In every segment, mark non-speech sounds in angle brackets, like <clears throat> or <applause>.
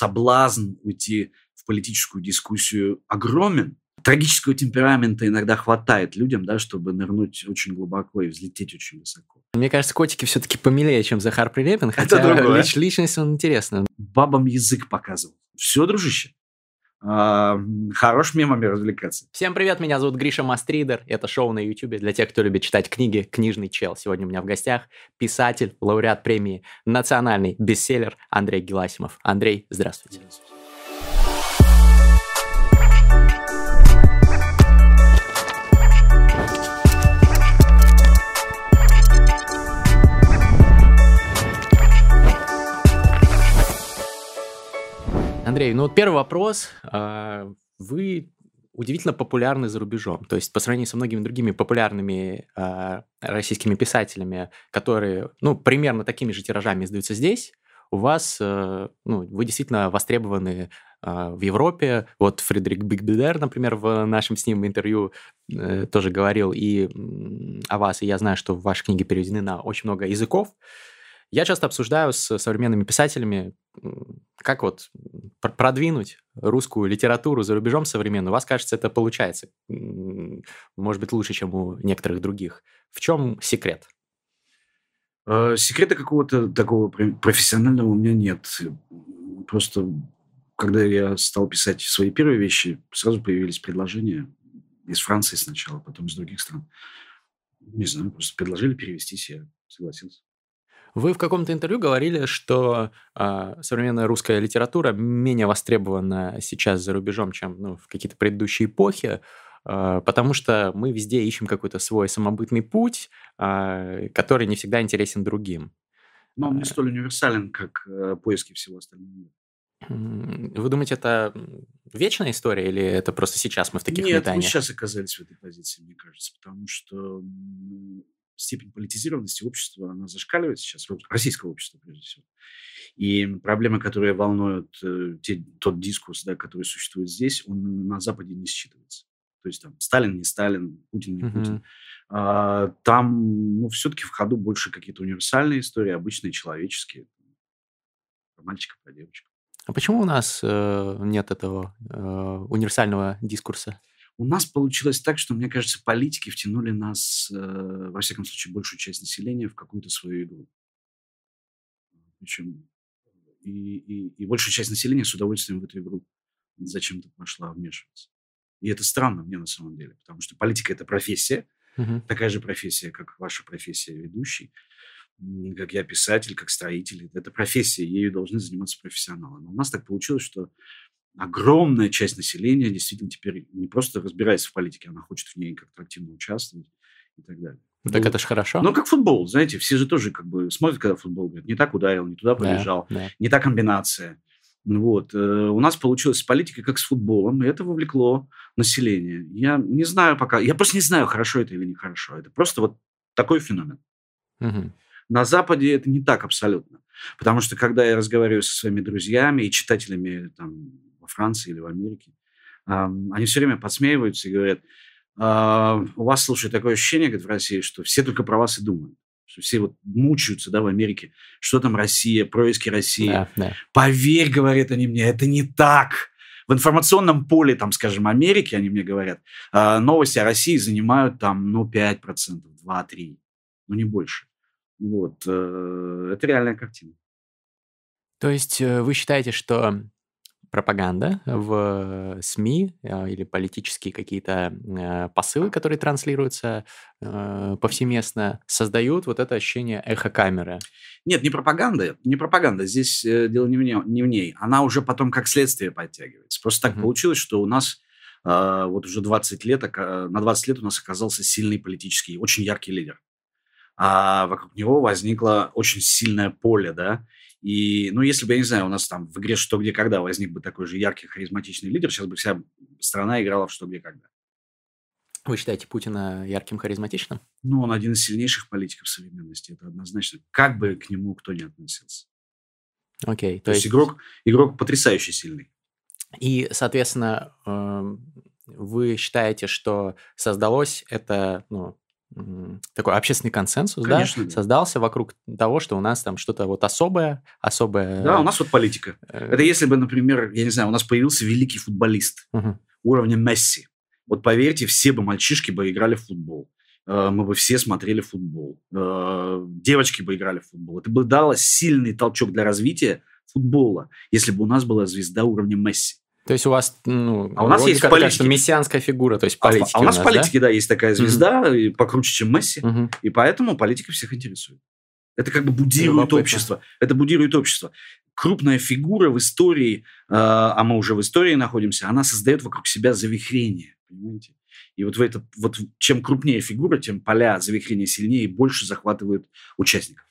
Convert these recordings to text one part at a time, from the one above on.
соблазн уйти в политическую дискуссию огромен. Трагического темперамента иногда хватает людям, да, чтобы нырнуть очень глубоко и взлететь очень высоко. Мне кажется, котики все-таки помилее, чем Захар Прилепин, хотя. Лич, личность он интересный. Бабам язык показывал. Все, дружище. А, хорош мемами развлекаться. Всем привет, меня зовут Гриша Мастридер. Это шоу на YouTube для тех, кто любит читать книги «Книжный чел». Сегодня у меня в гостях писатель, лауреат премии «Национальный бестселлер» Андрей Геласимов. Андрей, здравствуйте. здравствуйте. Андрей, ну вот первый вопрос. А, вы удивительно популярны за рубежом. То есть по сравнению со многими другими популярными э, российскими писателями, которые, ну, примерно такими же тиражами издаются здесь, у вас, э, ну, вы действительно востребованы э, в Европе. Вот Фредерик Бигбедер, например, в нашем с ним интервью э, тоже говорил и о вас, и я знаю, что ваши книги переведены на очень много языков. Я часто обсуждаю с современными писателями, как вот продвинуть русскую литературу за рубежом современную. Вас, кажется, это получается, может быть, лучше, чем у некоторых других. В чем секрет? Э, секрета какого-то такого профессионального у меня нет. Просто когда я стал писать свои первые вещи, сразу появились предложения из Франции сначала, потом из других стран. Не знаю, просто предложили перевестись, я согласился. Вы в каком-то интервью говорили, что э, современная русская литература менее востребована сейчас за рубежом, чем ну, в какие-то предыдущие эпохи, э, потому что мы везде ищем какой-то свой самобытный путь, э, который не всегда интересен другим. Но он не столь универсален, как э, поиски всего остального. Вы думаете, это вечная история или это просто сейчас мы в таких Нет, метаниях? мы сейчас оказались в этой позиции, мне кажется, потому что степень политизированности общества, она зашкаливает сейчас, российского общества прежде всего. И проблемы, которые волнуют э, те, тот дискурс, да, который существует здесь, он на Западе не считывается. То есть там Сталин не Сталин, Путин не Путин. Uh-huh. А, там ну, все-таки в ходу больше какие-то универсальные истории, обычные человеческие. Про мальчика, про девочку. А почему у нас э, нет этого э, универсального дискурса? У нас получилось так, что, мне кажется, политики втянули нас, э, во всяком случае, большую часть населения в какую-то свою игру. Причем и, и, и большая часть населения с удовольствием в эту игру зачем-то пошла вмешиваться. И это странно мне на самом деле, потому что политика – это профессия, угу. такая же профессия, как ваша профессия ведущий, как я писатель, как строитель. Это профессия, ею должны заниматься профессионалы. Но у нас так получилось, что огромная часть населения действительно теперь не просто разбирается в политике, она хочет в ней как-то активно участвовать и так далее. Так ну, это же хорошо. Ну, как футбол, знаете, все же тоже как бы смотрят, когда футбол, говорят, не так ударил, не туда побежал, да, да. не та комбинация. Вот. Э, у нас получилось с политикой, как с футболом, и это вовлекло население. Я не знаю пока, я просто не знаю, хорошо это или нехорошо. Это просто вот такой феномен. Угу. На Западе это не так абсолютно. Потому что когда я разговариваю со своими друзьями и читателями там, Франции или в Америке, они все время подсмеиваются и говорят, «А, у вас, слушай, такое ощущение, говорит, в России, что все только про вас и думают. Что все вот мучаются, да, в Америке. Что там Россия, происки России. Да, да. Поверь, говорят они мне, это не так. В информационном поле, там, скажем, Америки, они мне говорят, а, новости о России занимают там, ну, 5%, 2-3, ну, не больше. Вот. Э, это реальная картина. То есть э, вы считаете, что пропаганда в СМИ а, или политические какие-то э, посылы, которые транслируются э, повсеместно, создают вот это ощущение эхокамеры. Нет, не пропаганда, не пропаганда. Здесь э, дело не в, ней, не в ней. Она уже потом как следствие подтягивается. Просто так mm-hmm. получилось, что у нас вот уже 20 лет, на 20 лет у нас оказался сильный политический, очень яркий лидер. А вокруг него возникло очень сильное поле, да, и, ну, если бы, я не знаю, у нас там в игре «Что, где, когда» возник бы такой же яркий, харизматичный лидер, сейчас бы вся страна играла в «Что, где, когда». Вы считаете Путина ярким, харизматичным? Ну, он один из сильнейших политиков современности, это однозначно. Как бы к нему кто ни относился. Окей. То, то есть, есть игрок, игрок потрясающе сильный. И, соответственно, эм, вы считаете, что создалось это ну, такой общественный консенсус, Конечно, да, да, создался вокруг того, что у нас там что-то вот особое, особое. Да, у нас вот политика. Э, Это если бы, например, я не знаю, у нас появился великий футболист угу. уровня Месси. Вот поверьте, все бы мальчишки бы играли в футбол. Э, мы бы все смотрели футбол. Э, девочки бы играли в футбол. Это бы дало сильный толчок для развития футбола, если бы у нас была звезда уровня Месси. То есть у вас, ну, а у нас есть такая, что мессианская фигура, то есть политики. А, а у нас, у нас в политике, да? да, есть такая звезда, угу. покруче, чем Месси, угу. и поэтому политика всех интересует. Это как бы будирует общество. Это будирует общество. Крупная фигура в истории, э, а мы уже в истории находимся, она создает вокруг себя завихрение, понимаете? И вот, в это, вот чем крупнее фигура, тем поля завихрения сильнее и больше захватывают участников.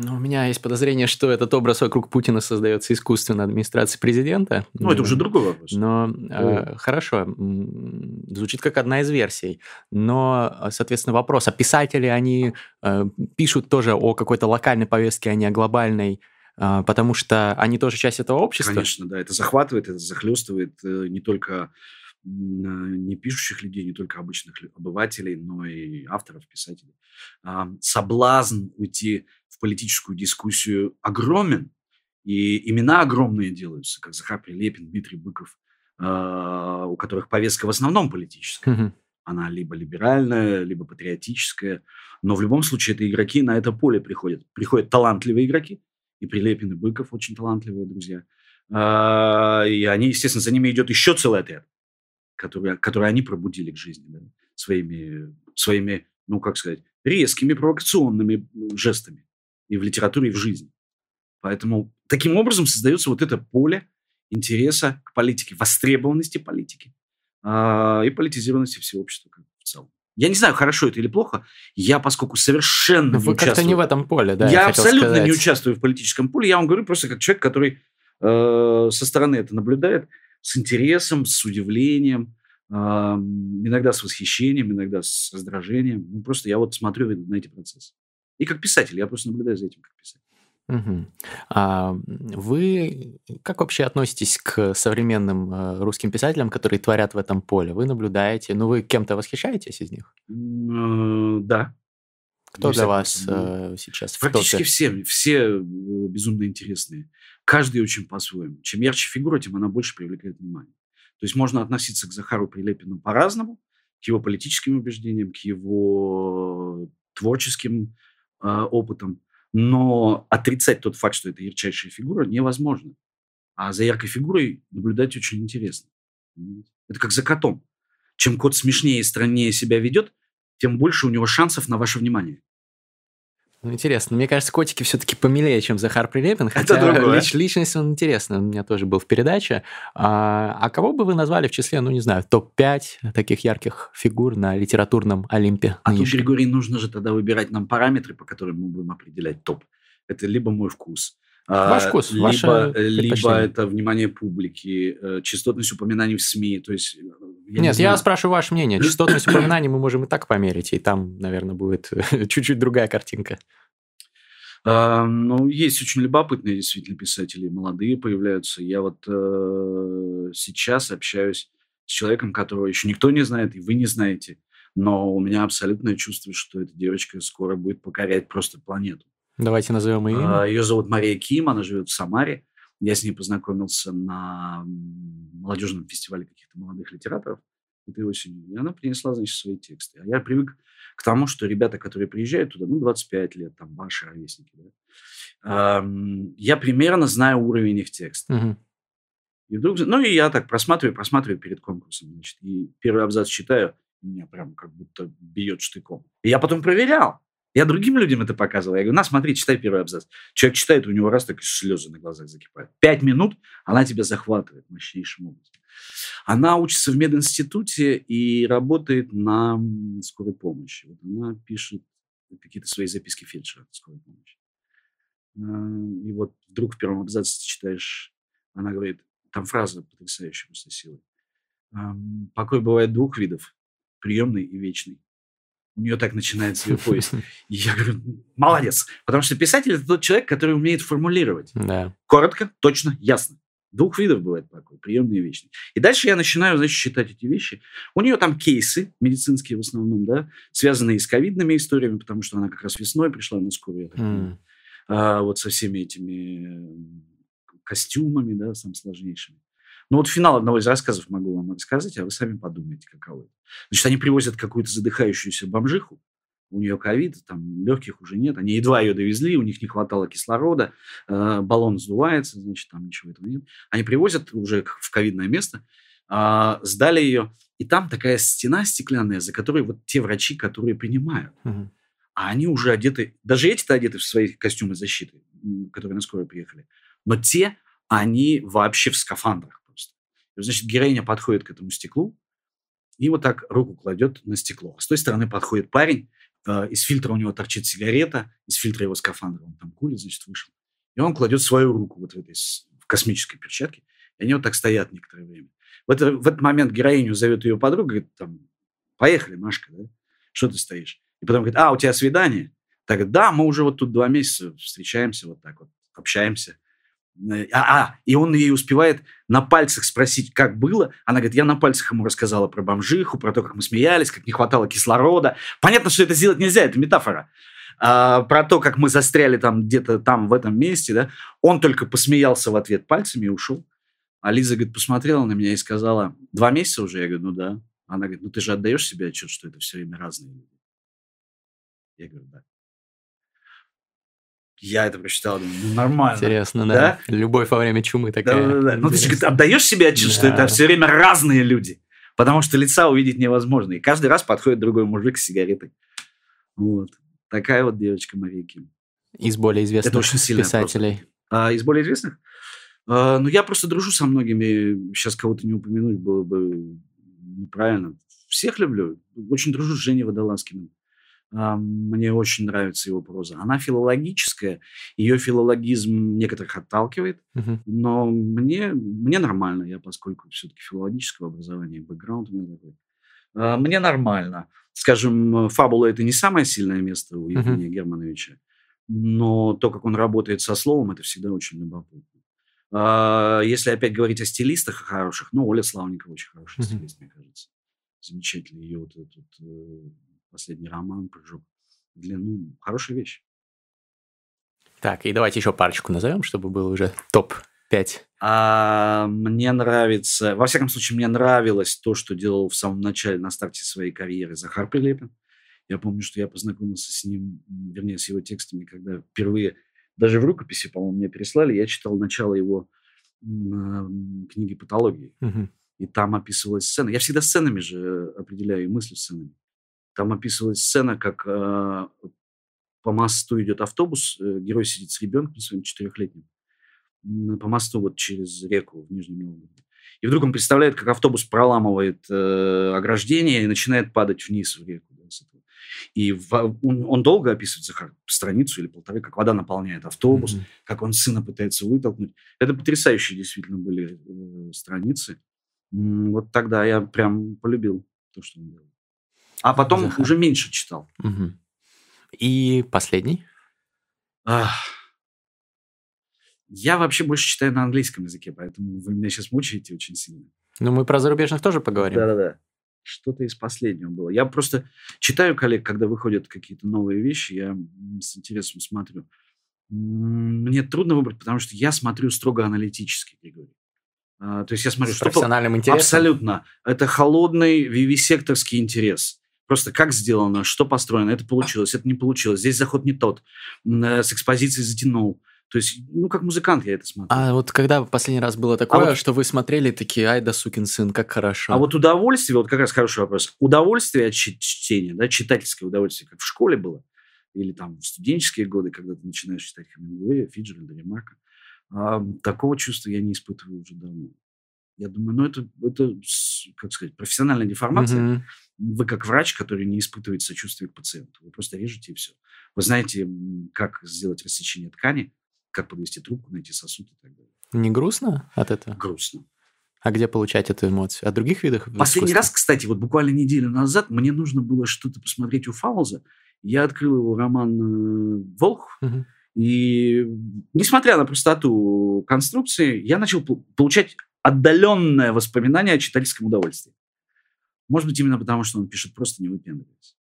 Ну, у меня есть подозрение, что этот образ вокруг Путина создается искусственно администрацией президента. Ну, это уже другой вопрос. Но э, хорошо, звучит как одна из версий. Но, соответственно, вопрос, а писатели, они э, пишут тоже о какой-то локальной повестке, а не о глобальной, э, потому что они тоже часть этого общества? Конечно, да. Это захватывает, это захлестывает э, не только не пишущих людей, не только обычных обывателей, но и авторов, писателей. Соблазн уйти в политическую дискуссию огромен, и имена огромные делаются, как Захар Прилепин, Дмитрий Быков, а, у которых повестка в основном политическая. Угу. Она либо либеральная, либо патриотическая. Но в любом случае это игроки на это поле приходят. Приходят талантливые игроки, и Прилепин, и Быков очень талантливые друзья. А, и они, естественно, за ними идет еще целый отряд, который, который они пробудили к жизни да, своими, своими, ну, как сказать, резкими провокационными жестами и в литературе, и в жизни. Поэтому таким образом создается вот это поле интереса к политике, востребованности политики э, и политизированности всего общества в целом. Я не знаю, хорошо это или плохо. Я, поскольку совершенно Вы не участвую... как-то не в этом поле, да? Я, я абсолютно сказать. не участвую в политическом поле. Я вам говорю просто как человек, который э, со стороны это наблюдает с интересом, с удивлением, иногда с восхищением, иногда с раздражением. Ну, просто я вот смотрю на эти процессы. И как писатель, я просто наблюдаю за этим как писатель. Угу. А вы как вообще относитесь к современным э, русским писателям, которые творят в этом поле? Вы наблюдаете, ну вы кем-то восхищаетесь из них? Э, да. Кто для вас э, сейчас? Практически все, все безумно интересные. Каждый очень по-своему. Чем ярче фигура, тем она больше привлекает внимание. То есть можно относиться к Захару Прилепину по-разному, к его политическим убеждениям, к его творческим э, опытом. Но отрицать тот факт, что это ярчайшая фигура, невозможно. А за яркой фигурой наблюдать очень интересно. Это как за котом. Чем кот смешнее и страннее себя ведет, тем больше у него шансов на ваше внимание. Ну, интересно. Мне кажется, котики все-таки помилее, чем Захар Прилепин, хотя Это другое. лич, личность он интересный, он у меня тоже был в передаче. А, а кого бы вы назвали в числе, ну, не знаю, топ-5 таких ярких фигур на литературном Олимпе? А тут, Григорий, нужно же тогда выбирать нам параметры, по которым мы будем определять топ. Это либо мой вкус, Ваш вкус, либо, ваше либо это внимание публики, э, частотность упоминаний в СМИ. То есть, я Нет, не я спрашиваю ваше мнение. Частотность <coughs> упоминаний мы можем и так померить, и там, наверное, будет <laughs> чуть-чуть другая картинка. А, ну, есть очень любопытные действительно писатели, молодые появляются. Я вот э, сейчас общаюсь с человеком, которого еще никто не знает, и вы не знаете. Но у меня абсолютное чувство, что эта девочка скоро будет покорять просто планету. Давайте назовем ее имя. Ее зовут Мария Ким, она живет в Самаре. Я с ней познакомился на молодежном фестивале каких-то молодых литераторов этой осенью. И она принесла, значит, свои тексты. А я привык к тому, что ребята, которые приезжают туда, ну, 25 лет, там, ваши ровесники, да, я примерно знаю уровень их текста. Угу. И вдруг, ну, и я так просматриваю, просматриваю перед конкурсом, значит, и первый абзац читаю, меня прям как будто бьет штыком. И я потом проверял. Я другим людям это показывал. Я говорю, на, смотри, читай первый абзац. Человек читает, у него раз так слезы на глазах закипают. Пять минут она тебя захватывает мощнейшим образом. Она учится в мединституте и работает на скорой помощи. Вот она пишет какие-то свои записки фельдшера скорой помощи. А, и вот вдруг в первом абзаце ты читаешь, она говорит, там фраза потрясающая просто силой. Покой бывает двух видов, приемный и вечный у нее так начинается ее поиск. И я говорю, молодец. Потому что писатель – это тот человек, который умеет формулировать. Да. Коротко, точно, ясно. Двух видов бывает покой, приемный и вечный. И дальше я начинаю, значит, считать эти вещи. У нее там кейсы медицинские в основном, да, связанные с ковидными историями, потому что она как раз весной пришла на скорую, mm. а, вот со всеми этими костюмами, да, самым сложнейшими. Ну вот финал одного из рассказов могу вам рассказать, а вы сами подумайте, каково это. Значит, они привозят какую-то задыхающуюся бомжиху, у нее ковид, там легких уже нет, они едва ее довезли, у них не хватало кислорода, э, баллон сдувается, значит, там ничего этого нет. Они привозят уже в ковидное место, э, сдали ее, и там такая стена стеклянная, за которой вот те врачи, которые принимают. Угу. А они уже одеты, даже эти-то одеты в свои костюмы защиты, которые на скорую приехали, но те, они вообще в скафандрах значит, героиня подходит к этому стеклу, и вот так руку кладет на стекло. С той стороны подходит парень, э, из фильтра у него торчит сигарета, из фильтра его скафандра, он там курит, значит, вышел. И он кладет свою руку вот в этой в космической перчатке, и они вот так стоят некоторое время. В, это, в этот момент героиню зовет ее подруга, говорит, там, поехали, Машка, да? Что ты стоишь? И потом говорит, а, у тебя свидание? Так, да, мы уже вот тут два месяца встречаемся, вот так вот, общаемся. Э, а, а, и он ей успевает на пальцах спросить, как было. Она говорит, я на пальцах ему рассказала про бомжиху, про то, как мы смеялись, как не хватало кислорода. Понятно, что это сделать нельзя, это метафора. А, про то, как мы застряли там где-то там в этом месте, да. Он только посмеялся в ответ пальцами и ушел. А Лиза, говорит, посмотрела на меня и сказала, два месяца уже? Я говорю, ну да. Она говорит, ну ты же отдаешь себе отчет, что это все время разные люди. Я говорю, да. Я это прочитал, думаю, ну нормально. Интересно, да. да? Любовь во время чумы такая. Да, да, да. Ну ты же отдаешь себе отчет, да. что это все время разные люди. Потому что лица увидеть невозможно. И каждый раз подходит другой мужик с сигаретой. Вот. Такая вот девочка Мария Ким. Из более известных это очень писателей. А, из более известных? А, ну, я просто дружу со многими. Сейчас кого-то не упомянуть было бы неправильно. Всех люблю. Очень дружу с Женей Водолазкиным. Мне очень нравится его проза. Она филологическая, ее филологизм некоторых отталкивает, uh-huh. но мне, мне нормально, я поскольку все-таки филологического образования, бэкграунд у меня такой. А, мне нормально. Скажем, фабула – это не самое сильное место у Евгения uh-huh. Германовича, но то, как он работает со словом, это всегда очень любопытно. А, если опять говорить о стилистах хороших, ну, Оля Славникова очень хороший uh-huh. стилист, мне кажется. Замечательный ее вот этот э, последний роман «Прыжок в длину». Хорошая вещь. Так, и давайте еще парочку назовем, чтобы был уже топ-5. А, мне нравится, во всяком случае, мне нравилось то, что делал в самом начале, на старте своей карьеры Захар Прилепин. Я помню, что я познакомился с ним, вернее, с его текстами, когда впервые, даже в рукописи, по-моему, мне переслали, я читал начало его книги «Патологии». Угу. И там описывалась сцена. Я всегда сценами же определяю мысли сценами. Там описывалась сцена, как э, по мосту идет автобус, э, герой сидит с ребенком своим четырехлетним, по мосту вот через реку в Нижнем Новгороде. И вдруг он представляет, как автобус проламывает э, ограждение и начинает падать вниз в реку. Да, и в, он, он долго описывает Захар страницу или полторы, как вода наполняет автобус, mm-hmm. как он сына пытается вытолкнуть. Это потрясающие действительно были э, страницы. Вот тогда я прям полюбил то, что он делал. А потом Захар. уже меньше читал. Угу. И последний? Ах. Я вообще больше читаю на английском языке, поэтому вы меня сейчас мучаете очень сильно. Ну, мы про зарубежных тоже поговорим. Да-да-да. Что-то из последнего было. Я просто читаю коллег, когда выходят какие-то новые вещи, я с интересом смотрю. Мне трудно выбрать, потому что я смотрю строго аналитически, Григорий. А, то есть я смотрю, С что профессиональным интересом. Абсолютно. Это холодный вивисекторский интерес. Просто как сделано, что построено, это получилось, это не получилось. Здесь заход не тот. Э, с экспозицией затянул. То есть, ну, как музыкант я это смотрю. А вот когда последний раз было такое, а вот, что вы смотрели такие, ай да сукин сын, как хорошо. А вот удовольствие, вот как раз хороший вопрос. Удовольствие от чтения, да, читательское удовольствие, как в школе было, или там в студенческие годы, когда ты начинаешь читать Хемингуэя, Фиджеральда, Ремарка, а, такого чувства я не испытываю уже давно. Я думаю, ну, это, это как сказать, профессиональная деформация. Mm-hmm вы как врач, который не испытывает сочувствия к пациенту. Вы просто режете и все. Вы знаете, как сделать рассечение ткани, как подвести трубку, найти сосуд и так далее. Не грустно от этого? Грустно. А где получать эту эмоцию? О других видах Последний раз, кстати, вот буквально неделю назад мне нужно было что-то посмотреть у Фауза. Я открыл его роман э, «Волк», угу. И несмотря на простоту конструкции, я начал получать отдаленное воспоминание о читательском удовольствии. Может быть, именно потому, что он пишет просто не выпендриваясь.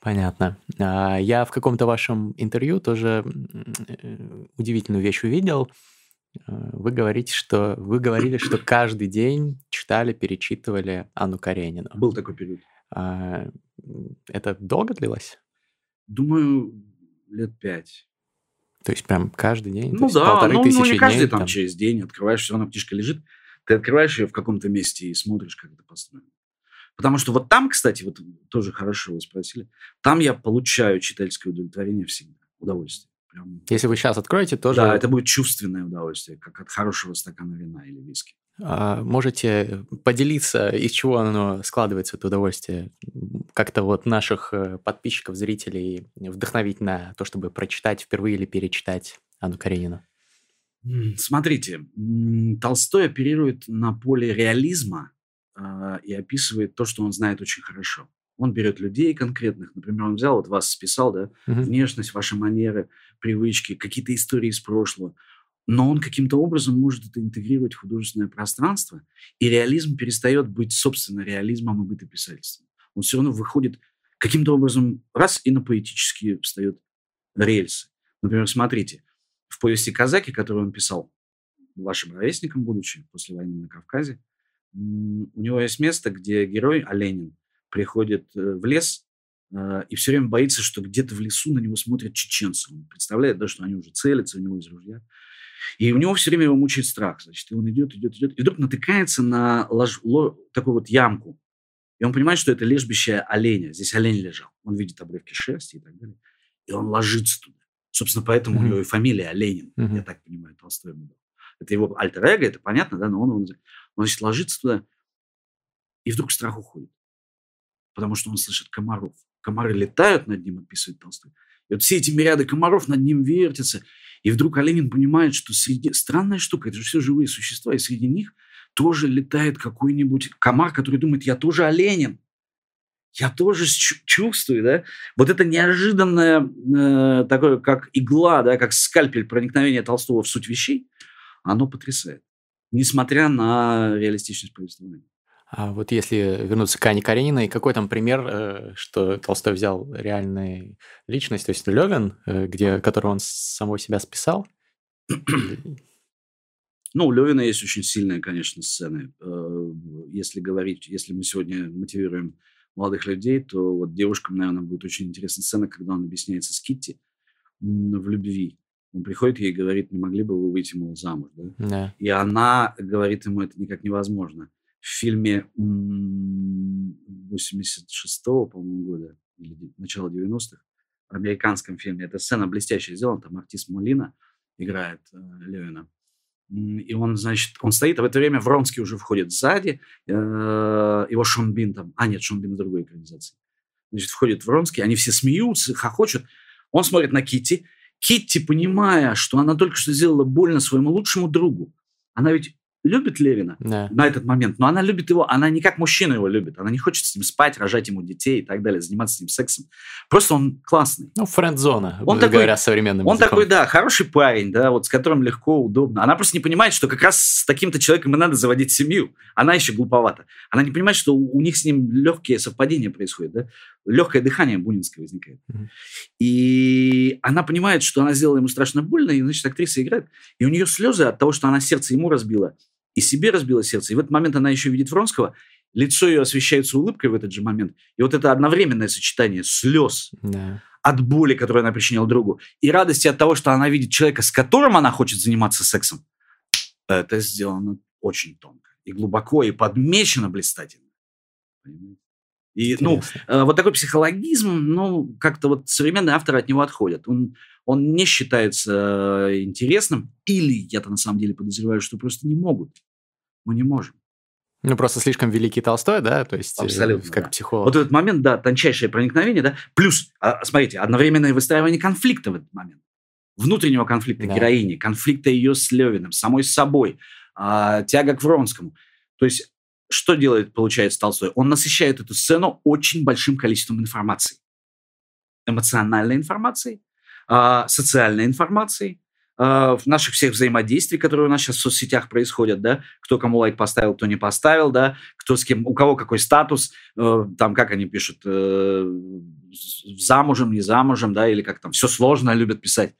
Понятно. А, я в каком-то вашем интервью тоже э, удивительную вещь увидел. А, вы говорите, что вы говорили, что каждый день читали, перечитывали Анну Каренину. Был такой период. А, это долго длилось? Думаю, лет пять. То есть прям каждый день? Ну да, ну, ну не каждый дней, там, там через день открываешь, все равно книжка лежит, ты открываешь ее в каком-то месте и смотришь, как это построено. Потому что вот там, кстати, вот тоже хорошо вы спросили, там я получаю читательское удовлетворение всегда, удовольствие. Прям... Если вы сейчас откроете, тоже... Да, это будет чувственное удовольствие, как от хорошего стакана вина или виски. А можете поделиться, из чего оно складывается, это удовольствие? Как-то вот наших э, подписчиков, зрителей вдохновить на то, чтобы прочитать впервые или перечитать Анну Каренину? Смотрите, Толстой оперирует на поле реализма э, и описывает то, что он знает очень хорошо. Он берет людей конкретных, например, он взял, вот вас списал, да, угу. внешность, ваши манеры, привычки, какие-то истории из прошлого но он каким-то образом может это интегрировать в художественное пространство, и реализм перестает быть, собственно, реализмом и бытописательством. Он все равно выходит каким-то образом раз и на поэтические встает рельсы. Например, смотрите, в повести «Казаки», которую он писал вашим ровесником, будучи после войны на Кавказе, у него есть место, где герой Оленин приходит э, в лес э, и все время боится, что где-то в лесу на него смотрят чеченцы. Он представляет, да, что они уже целятся у него из ружья. И у него все время его мучает страх. Значит, и он идет, идет, идет, и вдруг натыкается на лож, ло, такую вот ямку. И он понимает, что это лежбище оленя. Здесь олень лежал. Он видит обрывки шерсти и так далее. И он ложится туда. Собственно, поэтому mm-hmm. у него и фамилия Оленин. Mm-hmm. Я так понимаю, Толстой ему Это его альтер-эго, это понятно, да? Но он, он, он, значит, ложится туда, и вдруг страх уходит. Потому что он слышит комаров. Комары летают над ним, описывает Толстой. И вот все эти мириады комаров над ним вертятся. И вдруг Оленин понимает, что среди... Странная штука, это же все живые существа, и среди них тоже летает какой-нибудь комар, который думает, я тоже Оленин. Я тоже чувствую, да? Вот это неожиданное э, такое, как игла, да, как скальпель проникновения Толстого в суть вещей, оно потрясает. Несмотря на реалистичность повествования. А вот если вернуться к Ане Карениной, какой там пример, э, что Толстой взял реальную личность, то есть Левин, э, где, которого он самого себя списал? Ну, у Левина есть очень сильные, конечно, сцены. Э, если говорить, если мы сегодня мотивируем молодых людей, то вот девушкам, наверное, будет очень интересная сцена, когда он объясняется с Китти в любви. Он приходит ей и говорит, не могли бы вы выйти, мол, замуж, да? да. И она говорит ему, это никак невозможно в фильме 86-го, по-моему, года, или начала 90-х, американском фильме. Эта сцена блестяще сделана, там артист Молина играет э, Левина. И он, значит, он стоит, а в это время Вронский уже входит сзади, э, его Шон Бин там, а нет, Шон Бин в другой экранизации. Значит, входит Вронский, они все смеются, хохочут. Он смотрит на Китти. Китти, понимая, что она только что сделала больно своему лучшему другу, она ведь любит Левина да. на этот момент, но она любит его, она не как мужчина его любит, она не хочет с ним спать, рожать ему детей и так далее, заниматься с ним сексом. Просто он классный. Ну, френд-зона, он такой, говоря современным Он языком. такой, да, хороший парень, да, вот с которым легко, удобно. Она просто не понимает, что как раз с таким-то человеком и надо заводить семью. Она еще глуповата. Она не понимает, что у них с ним легкие совпадения происходят, да, легкое дыхание бунинское возникает. Mm-hmm. И она понимает, что она сделала ему страшно больно, и, значит, актриса играет, и у нее слезы от того, что она сердце ему разбила, и себе разбила сердце. И в этот момент она еще видит Вронского, лицо ее освещается улыбкой в этот же момент. И вот это одновременное сочетание слез да. от боли, которую она причинила другу, и радости от того, что она видит человека, с которым она хочет заниматься сексом, это сделано очень тонко и глубоко, и подмечено блистательно. И, ну, э, вот такой психологизм, ну, как-то вот современные авторы от него отходят. Он, он не считается э, интересным, или я-то на самом деле подозреваю, что просто не могут. Мы не можем. Ну, просто слишком великий Толстой, да? То есть, э, Абсолютно, как да. психолог. Вот этот момент, да, тончайшее проникновение, да, плюс, а, смотрите, одновременное выстраивание конфликта в этот момент. Внутреннего конфликта да. героини, конфликта ее с Левиным, самой собой, а, тяга к Вронскому. То есть, что делает, получается, Толстой? Он насыщает эту сцену очень большим количеством информации. Эмоциональной информации, э, социальной информацией, э, наших всех взаимодействий, которые у нас сейчас в соцсетях происходят, да, кто кому лайк поставил, кто не поставил, да, кто с кем, у кого какой статус, э, там, как они пишут, э, замужем, не замужем, да, или как там, все сложно любят писать.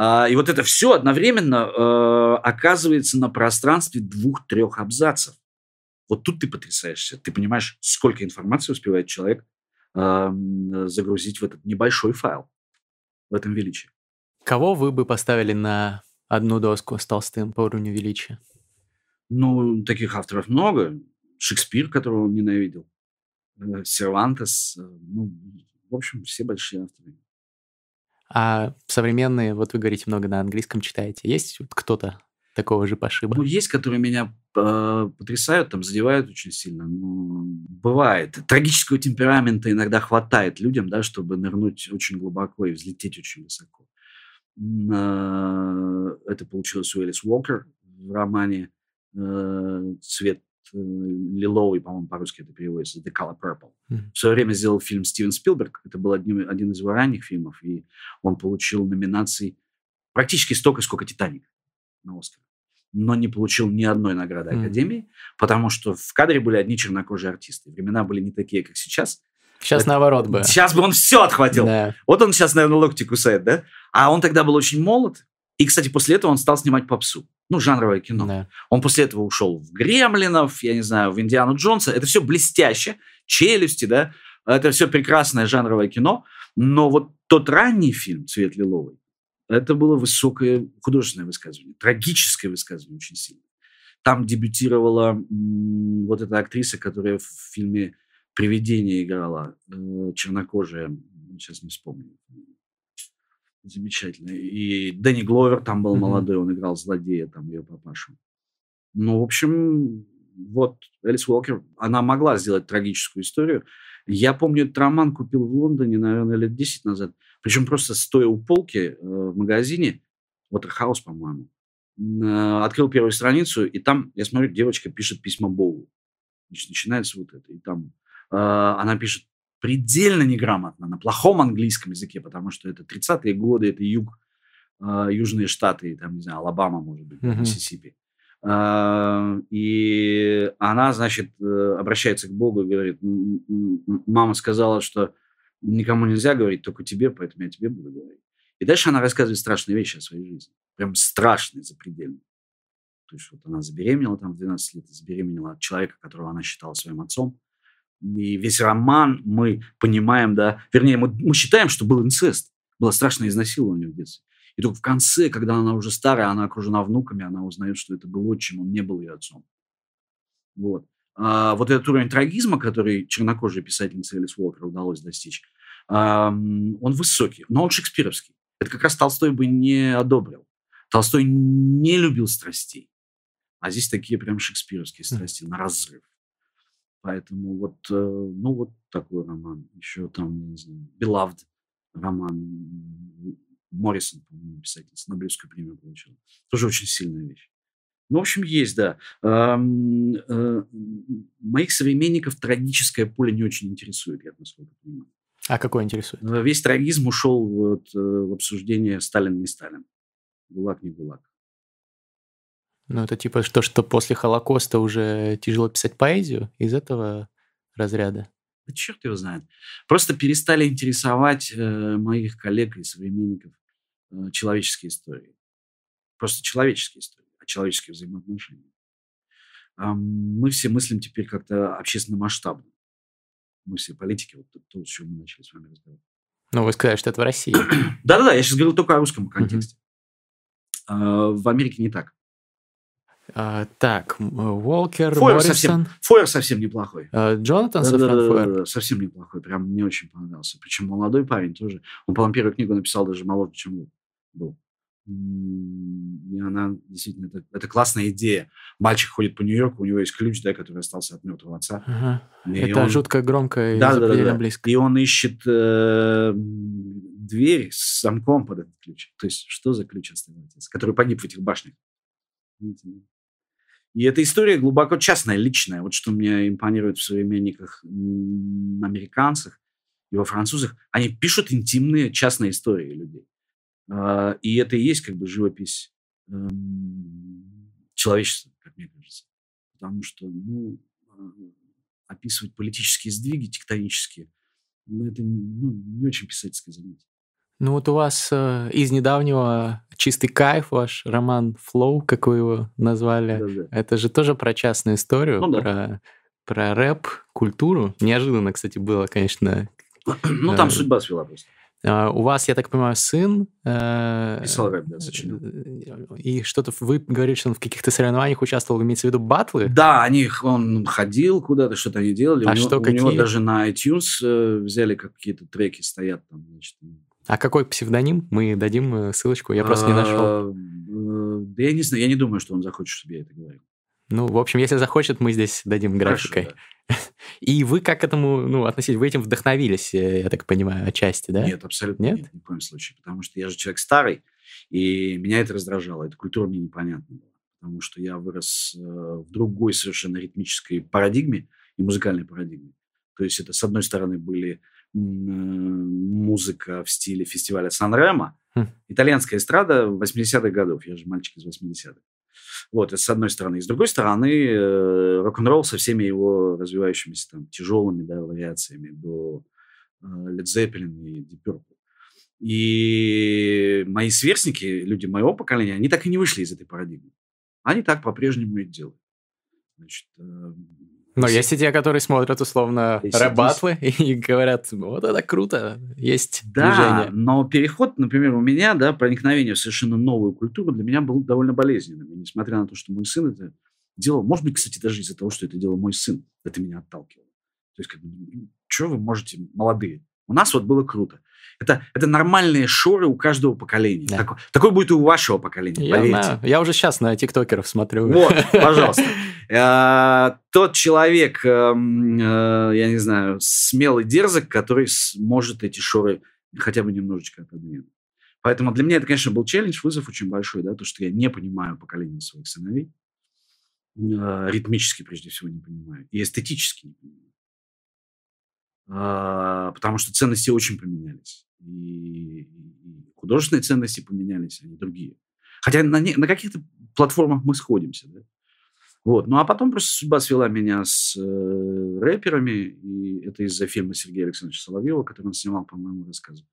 А, и вот это все одновременно э, оказывается на пространстве двух-трех абзацев. Вот тут ты потрясаешься. Ты понимаешь, сколько информации успевает человек э, загрузить в этот небольшой файл, в этом величии. Кого вы бы поставили на одну доску с Толстым по уровню величия? Ну, таких авторов много. Шекспир, которого он ненавидел. Э, Сервантес. Ну, в общем, все большие авторы. А современные, вот вы говорите, много на английском читаете. Есть кто-то такого же пошиба? Ну, есть, которые меня э, потрясают, там, задевают очень сильно. Но бывает. Трагического темперамента иногда хватает людям, да, чтобы нырнуть очень глубоко и взлететь очень высоко. Это получилось у Элис Уокер в романе э, «Цвет Э, лиловый, по-моему, по-русски это переводится, The Color Purple. Mm-hmm. В свое время сделал фильм Стивен Спилберг. Это был одним, один из его ранних фильмов, и он получил номинаций практически столько, сколько «Титаник» на Оскар. Но не получил ни одной награды mm-hmm. Академии, потому что в кадре были одни чернокожие артисты. Времена были не такие, как сейчас. Сейчас это, наоборот бы. Сейчас бы он все отхватил. Да. Вот он сейчас, наверное, локти кусает, да? А он тогда был очень молод. И, кстати, после этого он стал снимать попсу ну, жанровое кино. Да. Он после этого ушел в Гремлинов, я не знаю, в Индиану Джонса. Это все блестяще, челюсти, да, это все прекрасное жанровое кино. Но вот тот ранний фильм «Цвет лиловый», это было высокое художественное высказывание, трагическое высказывание очень сильно. Там дебютировала м, вот эта актриса, которая в фильме «Привидение» играла, э, чернокожая, сейчас не вспомню замечательно. И Дэнни Гловер там был mm-hmm. молодой, он играл злодея, там ее папашу. Ну, в общем, вот Элис Уолкер, она могла сделать трагическую историю. Я помню, этот роман купил в Лондоне, наверное, лет 10 назад. Причем просто стоя у полки э, в магазине, Waterhouse, по-моему, э, открыл первую страницу, и там, я смотрю, девочка пишет письма Богу. Значит, начинается вот это. И там она пишет предельно неграмотно, на плохом английском языке, потому что это 30-е годы, это юг, э, южные штаты, там, не знаю, Алабама, может быть, uh-huh. Миссисипи. Э, и она, значит, э, обращается к Богу и говорит, мама сказала, что никому нельзя говорить, только тебе, поэтому я тебе буду говорить. И дальше она рассказывает страшные вещи о своей жизни. Прям страшные, запредельные. То есть вот она забеременела там в 12 лет, забеременела от человека, которого она считала своим отцом. И весь роман мы понимаем, да, вернее, мы, мы считаем, что был инцест, было страшное изнасилование в детстве. И только в конце, когда она уже старая, она окружена внуками, она узнает, что это был отчим, он не был ее отцом. Вот. А вот этот уровень трагизма, который чернокожей писательнице Элис Уокер удалось достичь, он высокий, но он шекспировский. Это как раз Толстой бы не одобрил. Толстой не любил страстей. А здесь такие прям шекспировские страсти на разрыв. Поэтому вот, э, ну, вот такой роман. Еще там, не знаю, Beloved роман. Моррисон, по-моему, писатель, с Нобелевскую премию получил. Тоже очень сильная вещь. Ну, в общем, есть, да. Э, моих современников трагическое поле не очень интересует, я насколько понимаю. А какой интересует? Э, весь трагизм ушел вот, в обсуждение Сталин не Сталин. ГУЛАГ не ГУЛАГ. Ну, это типа то, что после Холокоста уже тяжело писать поэзию из этого разряда. Да черт его знает. Просто перестали интересовать э, моих коллег и современников э, человеческие истории. Просто человеческие истории, а человеческие взаимоотношения. А мы все мыслим теперь как-то общественно масштабно. Мы все политики, вот то, то, с чего мы начали с вами разговаривать. Ну, вы сказали, что это в России. <clears throat> Да-да-да, я сейчас говорил только о русском контексте. А, в Америке не так. А, так, Уолкер, Фойер Моррисон. совсем, Фойер совсем неплохой. А, Джонатан да, Сафран да, Фойер? Да, да, совсем неплохой, прям мне очень понравился. Причем молодой парень тоже. Он, по-моему, первую книгу написал даже моложе, чем был. И она действительно, это, это классная идея. Мальчик ходит по Нью-Йорку, у него есть ключ, да, который остался от мертвого отца. Ага. это он... жутко громко и да, да, да, да. близко. И он ищет э, дверь с замком под этот ключ. То есть, что за ключ оставил отец, который погиб в этих башнях? И эта история глубоко частная, личная. Вот что мне импонирует в современниках американцах и во французах. Они пишут интимные частные истории людей. А, и это и есть как бы живопись человечества, как мне кажется. Потому что, ну, описывать политические сдвиги тектонические, ну, это ну, не очень писательское занятие. Ну вот у вас э, из недавнего чистый кайф ваш роман Flow, как вы его назвали. Да, да. Это же тоже про частную историю, ну, да. про, про рэп, культуру. Неожиданно, кстати, было, конечно. <clears throat> Ну там э, судьба свела просто. Uh, у вас, я так понимаю, сын... Uh, Писал рэп, да, сочинил. И что-то вы говорите, что он в каких-то соревнованиях участвовал, имеется в виду батлы? Да, они, он ходил куда-то, что-то они делали. А у что, него, какие? У него даже на iTunes э, взяли какие-то треки, стоят там, значит. А какой псевдоним? Мы дадим э, ссылочку, я просто не нашел. А, э, да я не знаю, я не думаю, что он захочет, чтобы я это говорил. Ну, в общем, если захочет, мы здесь дадим графикой. Хорошо, да. <laughs> И вы как к этому ну, относились? Вы этим вдохновились, э, я так понимаю, отчасти, да? Нет, абсолютно нет, нет ни в коем случае. Потому что я же человек старый, и меня это раздражало. Эта культура мне непонятна была. Потому что я вырос в другой совершенно ритмической парадигме и музыкальной парадигме. То есть это, с одной стороны, были музыка в стиле фестиваля Сан-Ремо. Хм. Итальянская эстрада 80-х годов. Я же мальчик из 80-х. Вот, это с одной стороны. И с другой стороны, э, рок-н-ролл со всеми его развивающимися там тяжелыми да, вариациями до э, Led Zeppelin и Deep Purple. И мои сверстники, люди моего поколения, они так и не вышли из этой парадигмы. Они так по-прежнему и делают. Значит, э, но есть и те, которые смотрят условно рэп-батлы <laughs> и говорят, вот это круто, есть да, движение. но переход, например, у меня, да, проникновение в совершенно новую культуру для меня был довольно болезненным. И несмотря на то, что мой сын это делал, может быть, кстати, даже из-за того, что это делал мой сын, это меня отталкивало. То есть, как бы, «Ну, что вы можете, молодые? У нас вот было круто. Это, это нормальные шоры у каждого поколения. Да. Так, такой будет и у вашего поколения, я поверьте. Знаю. Я уже сейчас на тиктокеров смотрю. Вот, <laughs> пожалуйста. Э, тот человек, эм, э, я не знаю, смелый дерзок, который может эти шоры хотя бы немножечко отодвинуть. Поэтому для меня это, конечно, был челлендж, вызов очень большой, да, то, что я не понимаю поколение своих сыновей, э, ритмически, прежде всего, не понимаю, и эстетически не понимаю. Потому что ценности очень поменялись и художественные ценности поменялись, а не другие. Хотя на, не, на каких-то платформах мы сходимся. Да? Вот. Ну, а потом просто судьба свела меня с э, рэперами, и это из-за фильма Сергея Александровича Соловьева, который он снимал по моему рассказу.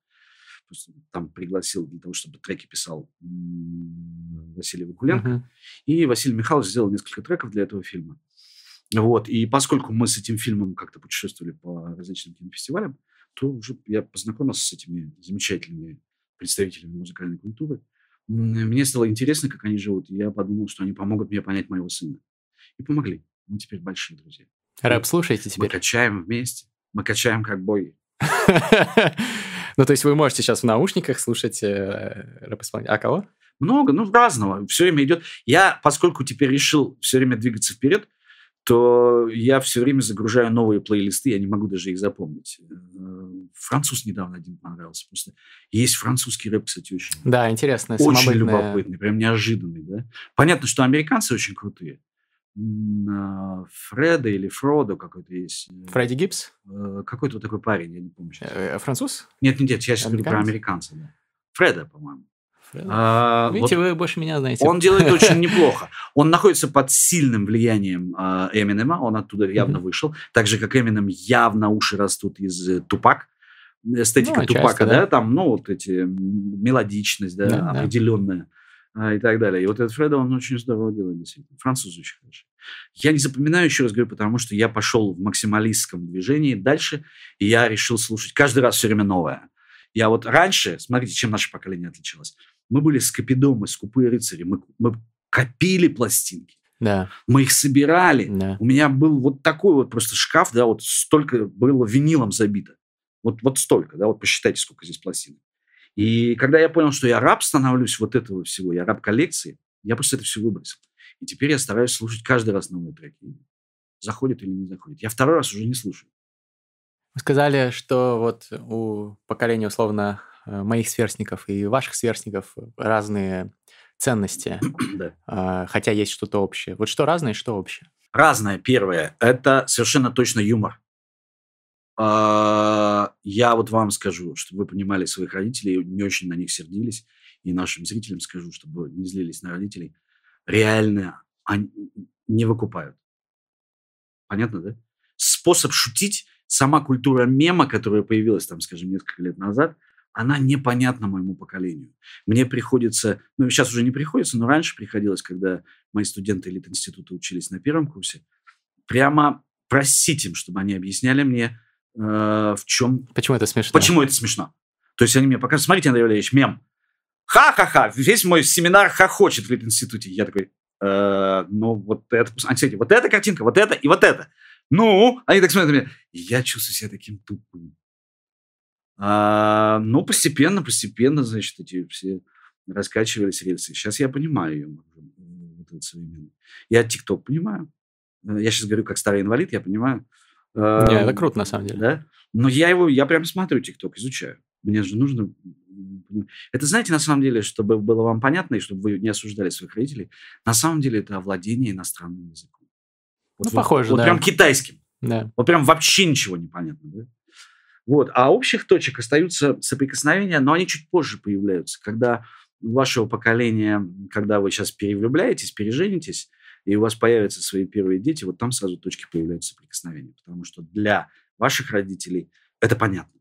Просто там пригласил для того, чтобы треки писал Василий Вакуленко. Uh-huh. И Василий Михайлович сделал несколько треков для этого фильма. Вот. И поскольку мы с этим фильмом как-то путешествовали по различным кинофестивалям, то уже я познакомился с этими замечательными представителями музыкальной культуры. Мне стало интересно, как они живут. И я подумал, что они помогут мне понять моего сына. И помогли. Мы теперь большие друзья. Рэп слушаете теперь? Мы качаем вместе. Мы качаем как бои. <laughs> Ну, то есть вы можете сейчас в наушниках слушать э, рэп-исполнителя. А кого? Много, ну, разного. Все время идет. Я, поскольку теперь решил все время двигаться вперед, то я все время загружаю новые плейлисты, я не могу даже их запомнить. Э, француз недавно один понравился. Просто есть французский рэп, кстати, очень... Да, интересно. Очень любопытный, прям неожиданный. Да? Понятно, что американцы очень крутые. А, Фреда или Фродо какой-то есть. Э, Фредди Гибс? Э, какой-то вот такой парень, я не помню. Сейчас. Француз? Нет, нет, нет, я сейчас говорю про американца. Да. Фреда, по-моему. А, Видите, вот вы больше меня знаете. Он делает очень <laughs> неплохо. Он находится под сильным влиянием э, Эминема, он оттуда явно вышел. Так же, как Эминем явно уши растут из э, Тупак. Эстетика ну, Тупака, да? да, там, ну, вот эти, мелодичность, да, да определенная да. и так далее. И вот этот Фредо, он очень здорово делает, действительно. Француз очень хорошо. Я не запоминаю, еще раз говорю, потому что я пошел в максималистском движении дальше, и я решил слушать каждый раз все время новое. Я вот раньше, смотрите, чем наше поколение отличалось. Мы были скопидомы, скупые рыцари. Мы, мы копили пластинки. Да. Мы их собирали. Да. У меня был вот такой вот просто шкаф, да, вот столько было винилом забито. Вот, вот столько, да, вот посчитайте, сколько здесь пластинок. И когда я понял, что я раб становлюсь вот этого всего, я раб коллекции, я просто это все выбросил. И теперь я стараюсь слушать каждый раз новые треки. Заходит или не заходит. Я второй раз уже не слушаю. Вы сказали, что вот у поколения условно моих сверстников и ваших сверстников разные ценности, да. А, хотя есть что-то общее. Вот что разное, что общее? Разное, первое, это совершенно точно юмор. А, я вот вам скажу, чтобы вы понимали своих родителей, не очень на них сердились. и нашим зрителям скажу, чтобы не злились на родителей, реально они не выкупают. Понятно, да? Способ шутить, сама культура мема, которая появилась там, скажем, несколько лет назад, она непонятна моему поколению. Мне приходится, ну, сейчас уже не приходится, но раньше приходилось, когда мои студенты элит-института учились на первом курсе, прямо просить им, чтобы они объясняли мне, э, в чем... Почему это смешно? Почему это смешно. То есть они мне показывают, смотрите, Андрей Валерьевич, мем. Ха-ха-ха, весь мой семинар хохочет в элит-институте. Я такой, э, ну, вот это, смотрите, вот эта картинка, вот это и вот это. Ну, они так смотрят на меня. И я чувствую себя таким тупым. А, ну, постепенно, постепенно, значит, эти все раскачивались рельсы. Сейчас я понимаю ее, вот это современное. Я ТикТок понимаю. Э, я сейчас говорю как старый инвалид, я понимаю. Не, это круто, на самом деле. Да? Но я его, я прям смотрю ТикТок, изучаю. Мне же нужно... Это, знаете, на самом деле, чтобы было вам понятно, и чтобы вы не осуждали своих родителей, на самом деле это овладение иностранным языком. Вот, ну, похоже, вот, да. Вот прям китайским. Да. Вот прям вообще ничего не понятно, да? Вот. А общих точек остаются соприкосновения, но они чуть позже появляются, когда у вашего поколения, когда вы сейчас перевлюбляетесь, переженитесь, и у вас появятся свои первые дети, вот там сразу точки появляются соприкосновения. Потому что для ваших родителей это понятно.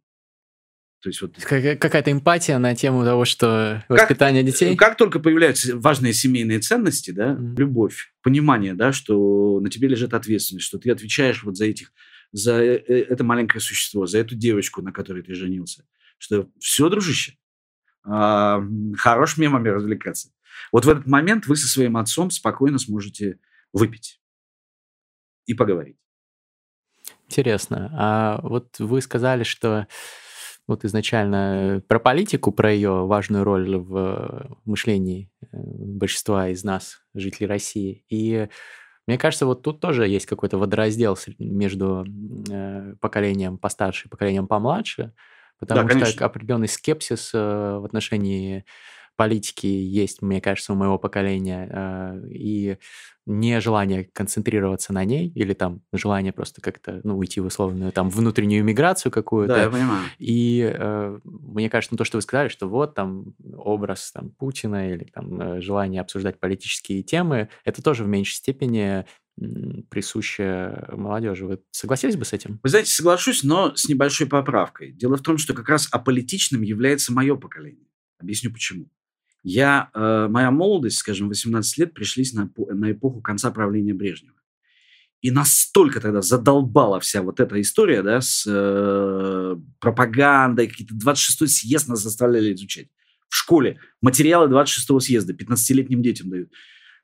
То есть вот... Какая-то эмпатия на тему того, что воспитание как, детей? Как только появляются важные семейные ценности, да, mm-hmm. любовь, понимание, да, что на тебе лежит ответственность, что ты отвечаешь вот за этих, за э, э, это маленькое существо, за эту девочку, на которой ты женился, что все, дружище, а, хорош мемами развлекаться. Вот в этот момент вы со своим отцом спокойно сможете выпить и поговорить. Интересно. А вот вы сказали, что вот изначально про политику, про ее важную роль в мышлении э, большинства из нас, жителей России. И мне кажется, вот тут тоже есть какой-то водораздел между э, поколением постарше и поколением помладше, потому да, что определенный скепсис э, в отношении политики есть, мне кажется, у моего поколения, э, и нежелание концентрироваться на ней, или там желание просто как-то, ну, уйти в условную там внутреннюю миграцию какую-то. Да, я понимаю. И э, мне кажется, ну, то, что вы сказали, что вот там образ там Путина или там э, желание обсуждать политические темы, это тоже в меньшей степени присуще молодежи. Вы согласились бы с этим? Вы знаете, соглашусь, но с небольшой поправкой. Дело в том, что как раз аполитичным является мое поколение. Объясню почему. Я, э, моя молодость, скажем, 18 лет, пришлись на, на эпоху конца правления Брежнева. И настолько тогда задолбала вся вот эта история, да, с э, пропагандой, какие-то 26-й съезд нас заставляли изучать. В школе материалы 26-го съезда 15-летним детям дают.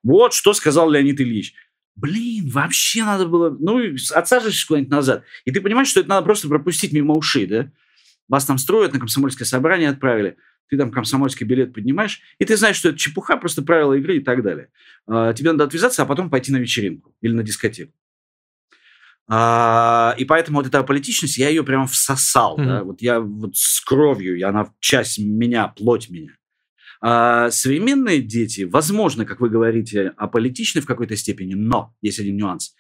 Вот что сказал Леонид Ильич. Блин, вообще надо было... Ну, отсаживаешься куда-нибудь назад. И ты понимаешь, что это надо просто пропустить мимо ушей, да? Вас там строят, на комсомольское собрание отправили ты там комсомольский билет поднимаешь, и ты знаешь, что это чепуха, просто правила игры и так далее. А, тебе надо отвязаться, а потом пойти на вечеринку или на дискотеку. А, и поэтому вот эта политичность, я ее прям всосал. Mm-hmm. Да? Вот я вот с кровью, и она часть меня, плоть меня. А современные дети, возможно, как вы говорите, аполитичны в какой-то степени, но есть один нюанс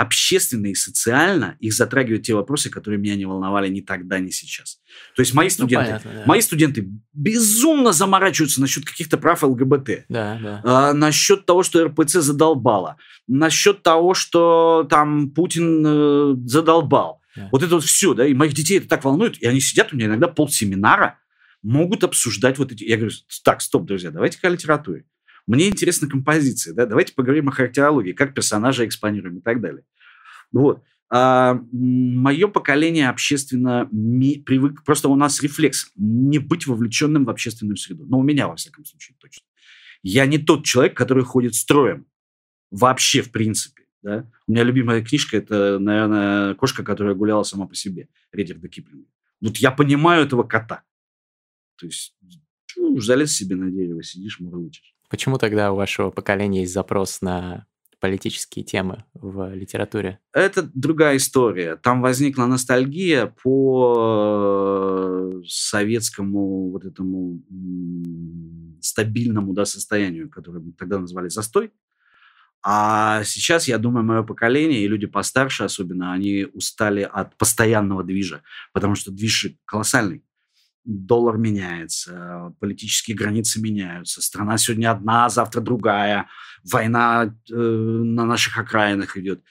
общественно и социально их затрагивают те вопросы, которые меня не волновали ни тогда, ни сейчас. То есть мои ну, студенты, ну, понятно, да. мои студенты безумно заморачиваются насчет каких-то прав ЛГБТ, да, да. А, насчет того, что РПЦ задолбала, насчет того, что там Путин э, задолбал. Да. Вот это вот все, да, и моих детей это так волнует, и они сидят у меня иногда полсеминара, могут обсуждать вот эти... Я говорю, так, стоп, друзья, давайте-ка о литературе. Мне интересна композиция, да, давайте поговорим о характерологии, как персонажа экспонируем и так далее. Вот. А, мое поколение общественно привык, просто у нас рефлекс не быть вовлеченным в общественную среду. Но у меня, во всяком случае, точно. Я не тот человек, который ходит строем. Вообще, в принципе. Да? У меня любимая книжка – это, наверное, «Кошка, которая гуляла сама по себе» Редерда Киплинга. Вот я понимаю этого кота. То есть ну, залез себе на дерево, сидишь, мурлычешь. Почему тогда у вашего поколения есть запрос на политические темы в литературе? Это другая история. Там возникла ностальгия по советскому вот этому стабильному да, состоянию, которое мы тогда назвали застой. А сейчас, я думаю, мое поколение и люди постарше особенно, они устали от постоянного движа, потому что движ колоссальный. Доллар меняется, политические границы меняются, страна сегодня одна, завтра другая, война э, на наших окраинах идет.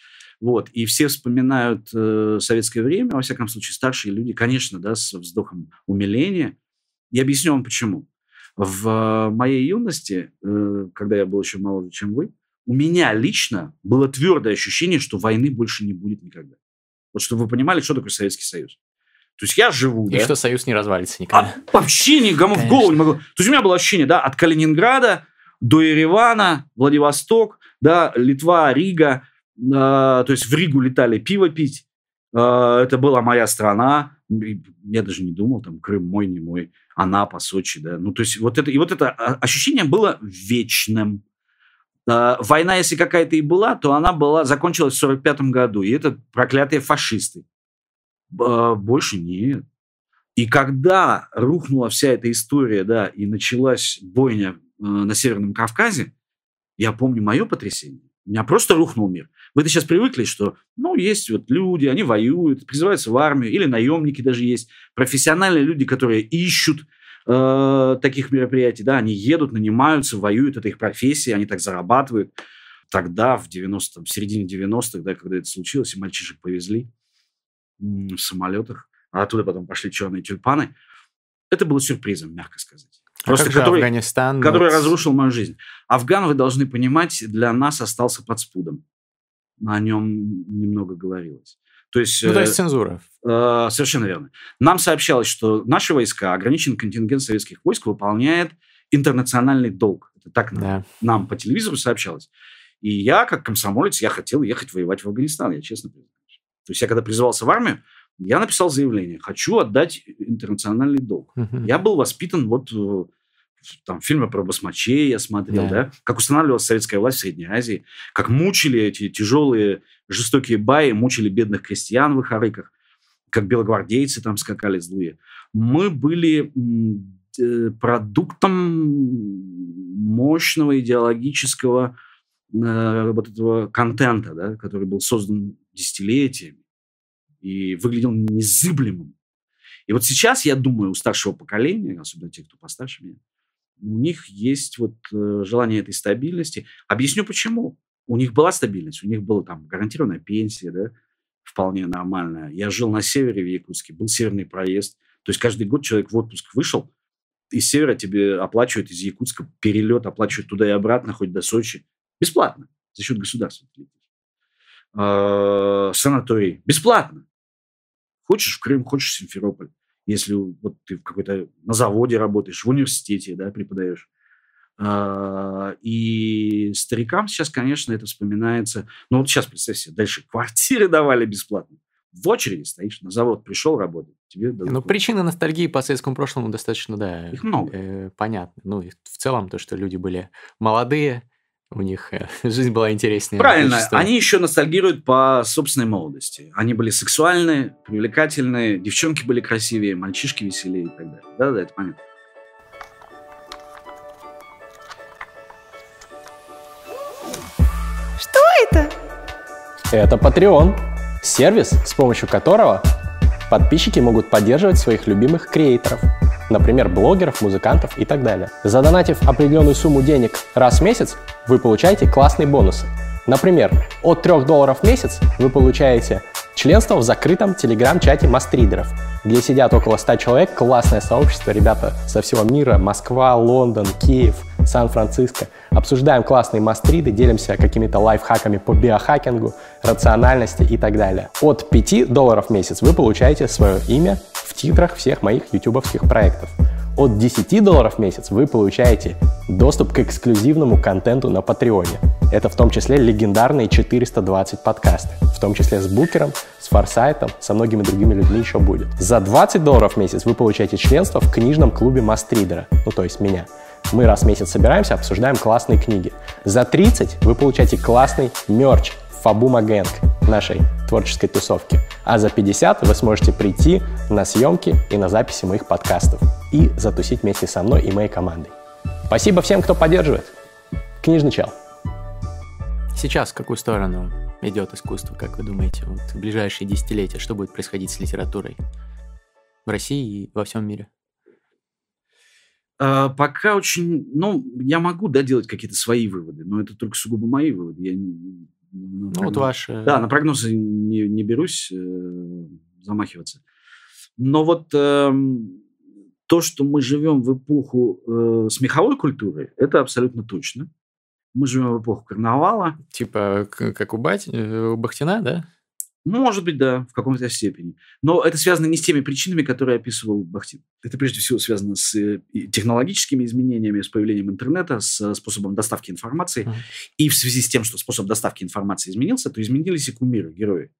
Вот. И все вспоминают э, советское время, во всяком случае, старшие люди, конечно, да, с вздохом умиления. Я объясню вам почему. В моей юности, э, когда я был еще моложе, чем вы, у меня лично было твердое ощущение, что войны больше не будет никогда. Вот чтобы вы понимали, что такое Советский Союз. То есть я живу, И да? что Союз не развалится никогда. А, вообще никому в голову не могу. То есть у меня было ощущение, да, от Калининграда до Еревана, Владивосток, да, Литва, Рига, э, то есть в Ригу летали пиво пить. Э, это была моя страна. Я даже не думал, там, Крым мой, не мой, Анапа, Сочи, да. Ну, то есть вот это, и вот это ощущение было вечным. Война, если какая-то и была, то она была, закончилась в 45 году. И это проклятые фашисты. Э, больше нет. И когда рухнула вся эта история, да, и началась бойня э, на Северном Кавказе, я помню мое потрясение. У меня просто рухнул мир. Вы это сейчас привыкли, что, ну, есть вот люди, они воюют, призываются в армию, или наемники даже есть, профессиональные люди, которые ищут э, таких мероприятий, да, они едут, нанимаются, воюют, это их профессия, они так зарабатывают. Тогда, в, 90 в середине 90-х, да, когда это случилось, и мальчишек повезли в самолетах, а оттуда потом пошли черные тюльпаны, это было сюрпризом, мягко сказать. Просто а который, Афганистан, который вот... разрушил мою жизнь. Афган, вы должны понимать, для нас остался под спудом. О нем немного говорилось. То есть, ну, то есть э, цензура. Э, совершенно верно. Нам сообщалось, что наши войска, ограниченный контингент советских войск выполняет интернациональный долг. Это так нам, да. нам по телевизору сообщалось. И я, как комсомолец, я хотел ехать воевать в Афганистан, я честно признаюсь. То есть я когда призывался в армию, я написал заявление, хочу отдать интернациональный долг. Uh-huh. Я был воспитан вот э, там фильмы про басмачей я смотрел, да. да, как устанавливалась советская власть в Средней Азии, как мучили эти тяжелые жестокие баи, мучили бедных крестьян в их арыках, как белогвардейцы там скакали злые. Мы были э, продуктом мощного идеологического э, вот этого контента, да, который был создан десятилетиями и выглядел незыблемым. И вот сейчас, я думаю, у старшего поколения, особенно тех, кто постарше меня, у них есть вот э, желание этой стабильности. Объясню почему. У них была стабильность, у них была там гарантированная пенсия, да, вполне нормальная. Я жил на севере в Якутске, был северный проезд. То есть каждый год человек в отпуск вышел, из севера тебе оплачивают из Якутска перелет, оплачивают туда и обратно, хоть до Сочи. Бесплатно, за счет государства. Э, санаторий. Бесплатно. Хочешь в Крым, хочешь в Симферополь. Если вот ты в какой-то на заводе работаешь, в университете да, преподаешь. Э, и старикам сейчас, конечно, это вспоминается. Ну вот сейчас, представь себе, дальше квартиры давали бесплатно. В очереди стоишь, на завод пришел работать, тебе дадут. Ну, причины ностальгии по советскому прошлому достаточно, да. Их много. Э, понятно. Ну, в целом то, что люди были молодые, у них э, <laughs> жизнь была интереснее. Правильно, они еще ностальгируют по собственной молодости. Они были сексуальные, привлекательные, девчонки были красивее, мальчишки веселее и так далее. Да-да, это понятно. Что это? Это Patreon. Сервис, с помощью которого подписчики могут поддерживать своих любимых креаторов – например, блогеров, музыкантов и так далее. Задонатив определенную сумму денег раз в месяц, вы получаете классные бонусы. Например, от 3 долларов в месяц вы получаете членство в закрытом телеграм-чате мастридеров, где сидят около 100 человек, классное сообщество, ребята со всего мира, Москва, Лондон, Киев, Сан-Франциско. Обсуждаем классные мастриды, делимся какими-то лайфхаками по биохакингу, рациональности и так далее. От 5 долларов в месяц вы получаете свое имя титрах всех моих ютубовских проектов. От 10 долларов в месяц вы получаете доступ к эксклюзивному контенту на Патреоне. Это в том числе легендарные 420 подкасты, в том числе с Букером, с Форсайтом, со многими другими людьми еще будет. За 20 долларов в месяц вы получаете членство в книжном клубе Мастридера, ну то есть меня. Мы раз в месяц собираемся, обсуждаем классные книги. За 30 вы получаете классный мерч Фабума Гэнг нашей творческой тусовки. А за 50 вы сможете прийти на съемки и на записи моих подкастов и затусить вместе со мной и моей командой. Спасибо всем, кто поддерживает. Книжный чел. Сейчас в какую сторону идет искусство, как вы думаете, вот в ближайшие десятилетия? Что будет происходить с литературой в России и во всем мире? А, пока очень, ну, я могу, да, делать какие-то свои выводы, но это только сугубо мои выводы. Я ну, прогноз... вот ваши. Да, на прогнозы не, не берусь э, замахиваться. Но вот э, то, что мы живем в эпоху э, смеховой культуры, это абсолютно точно. Мы живем в эпоху карнавала. Типа как у, Бать, э, у Бахтина, да? Может быть, да, в каком-то степени. Но это связано не с теми причинами, которые описывал Бахтин. Это прежде всего связано с э, технологическими изменениями, с появлением интернета, с способом доставки информации. Mm. И в связи с тем, что способ доставки информации изменился, то изменились и кумиры, герои.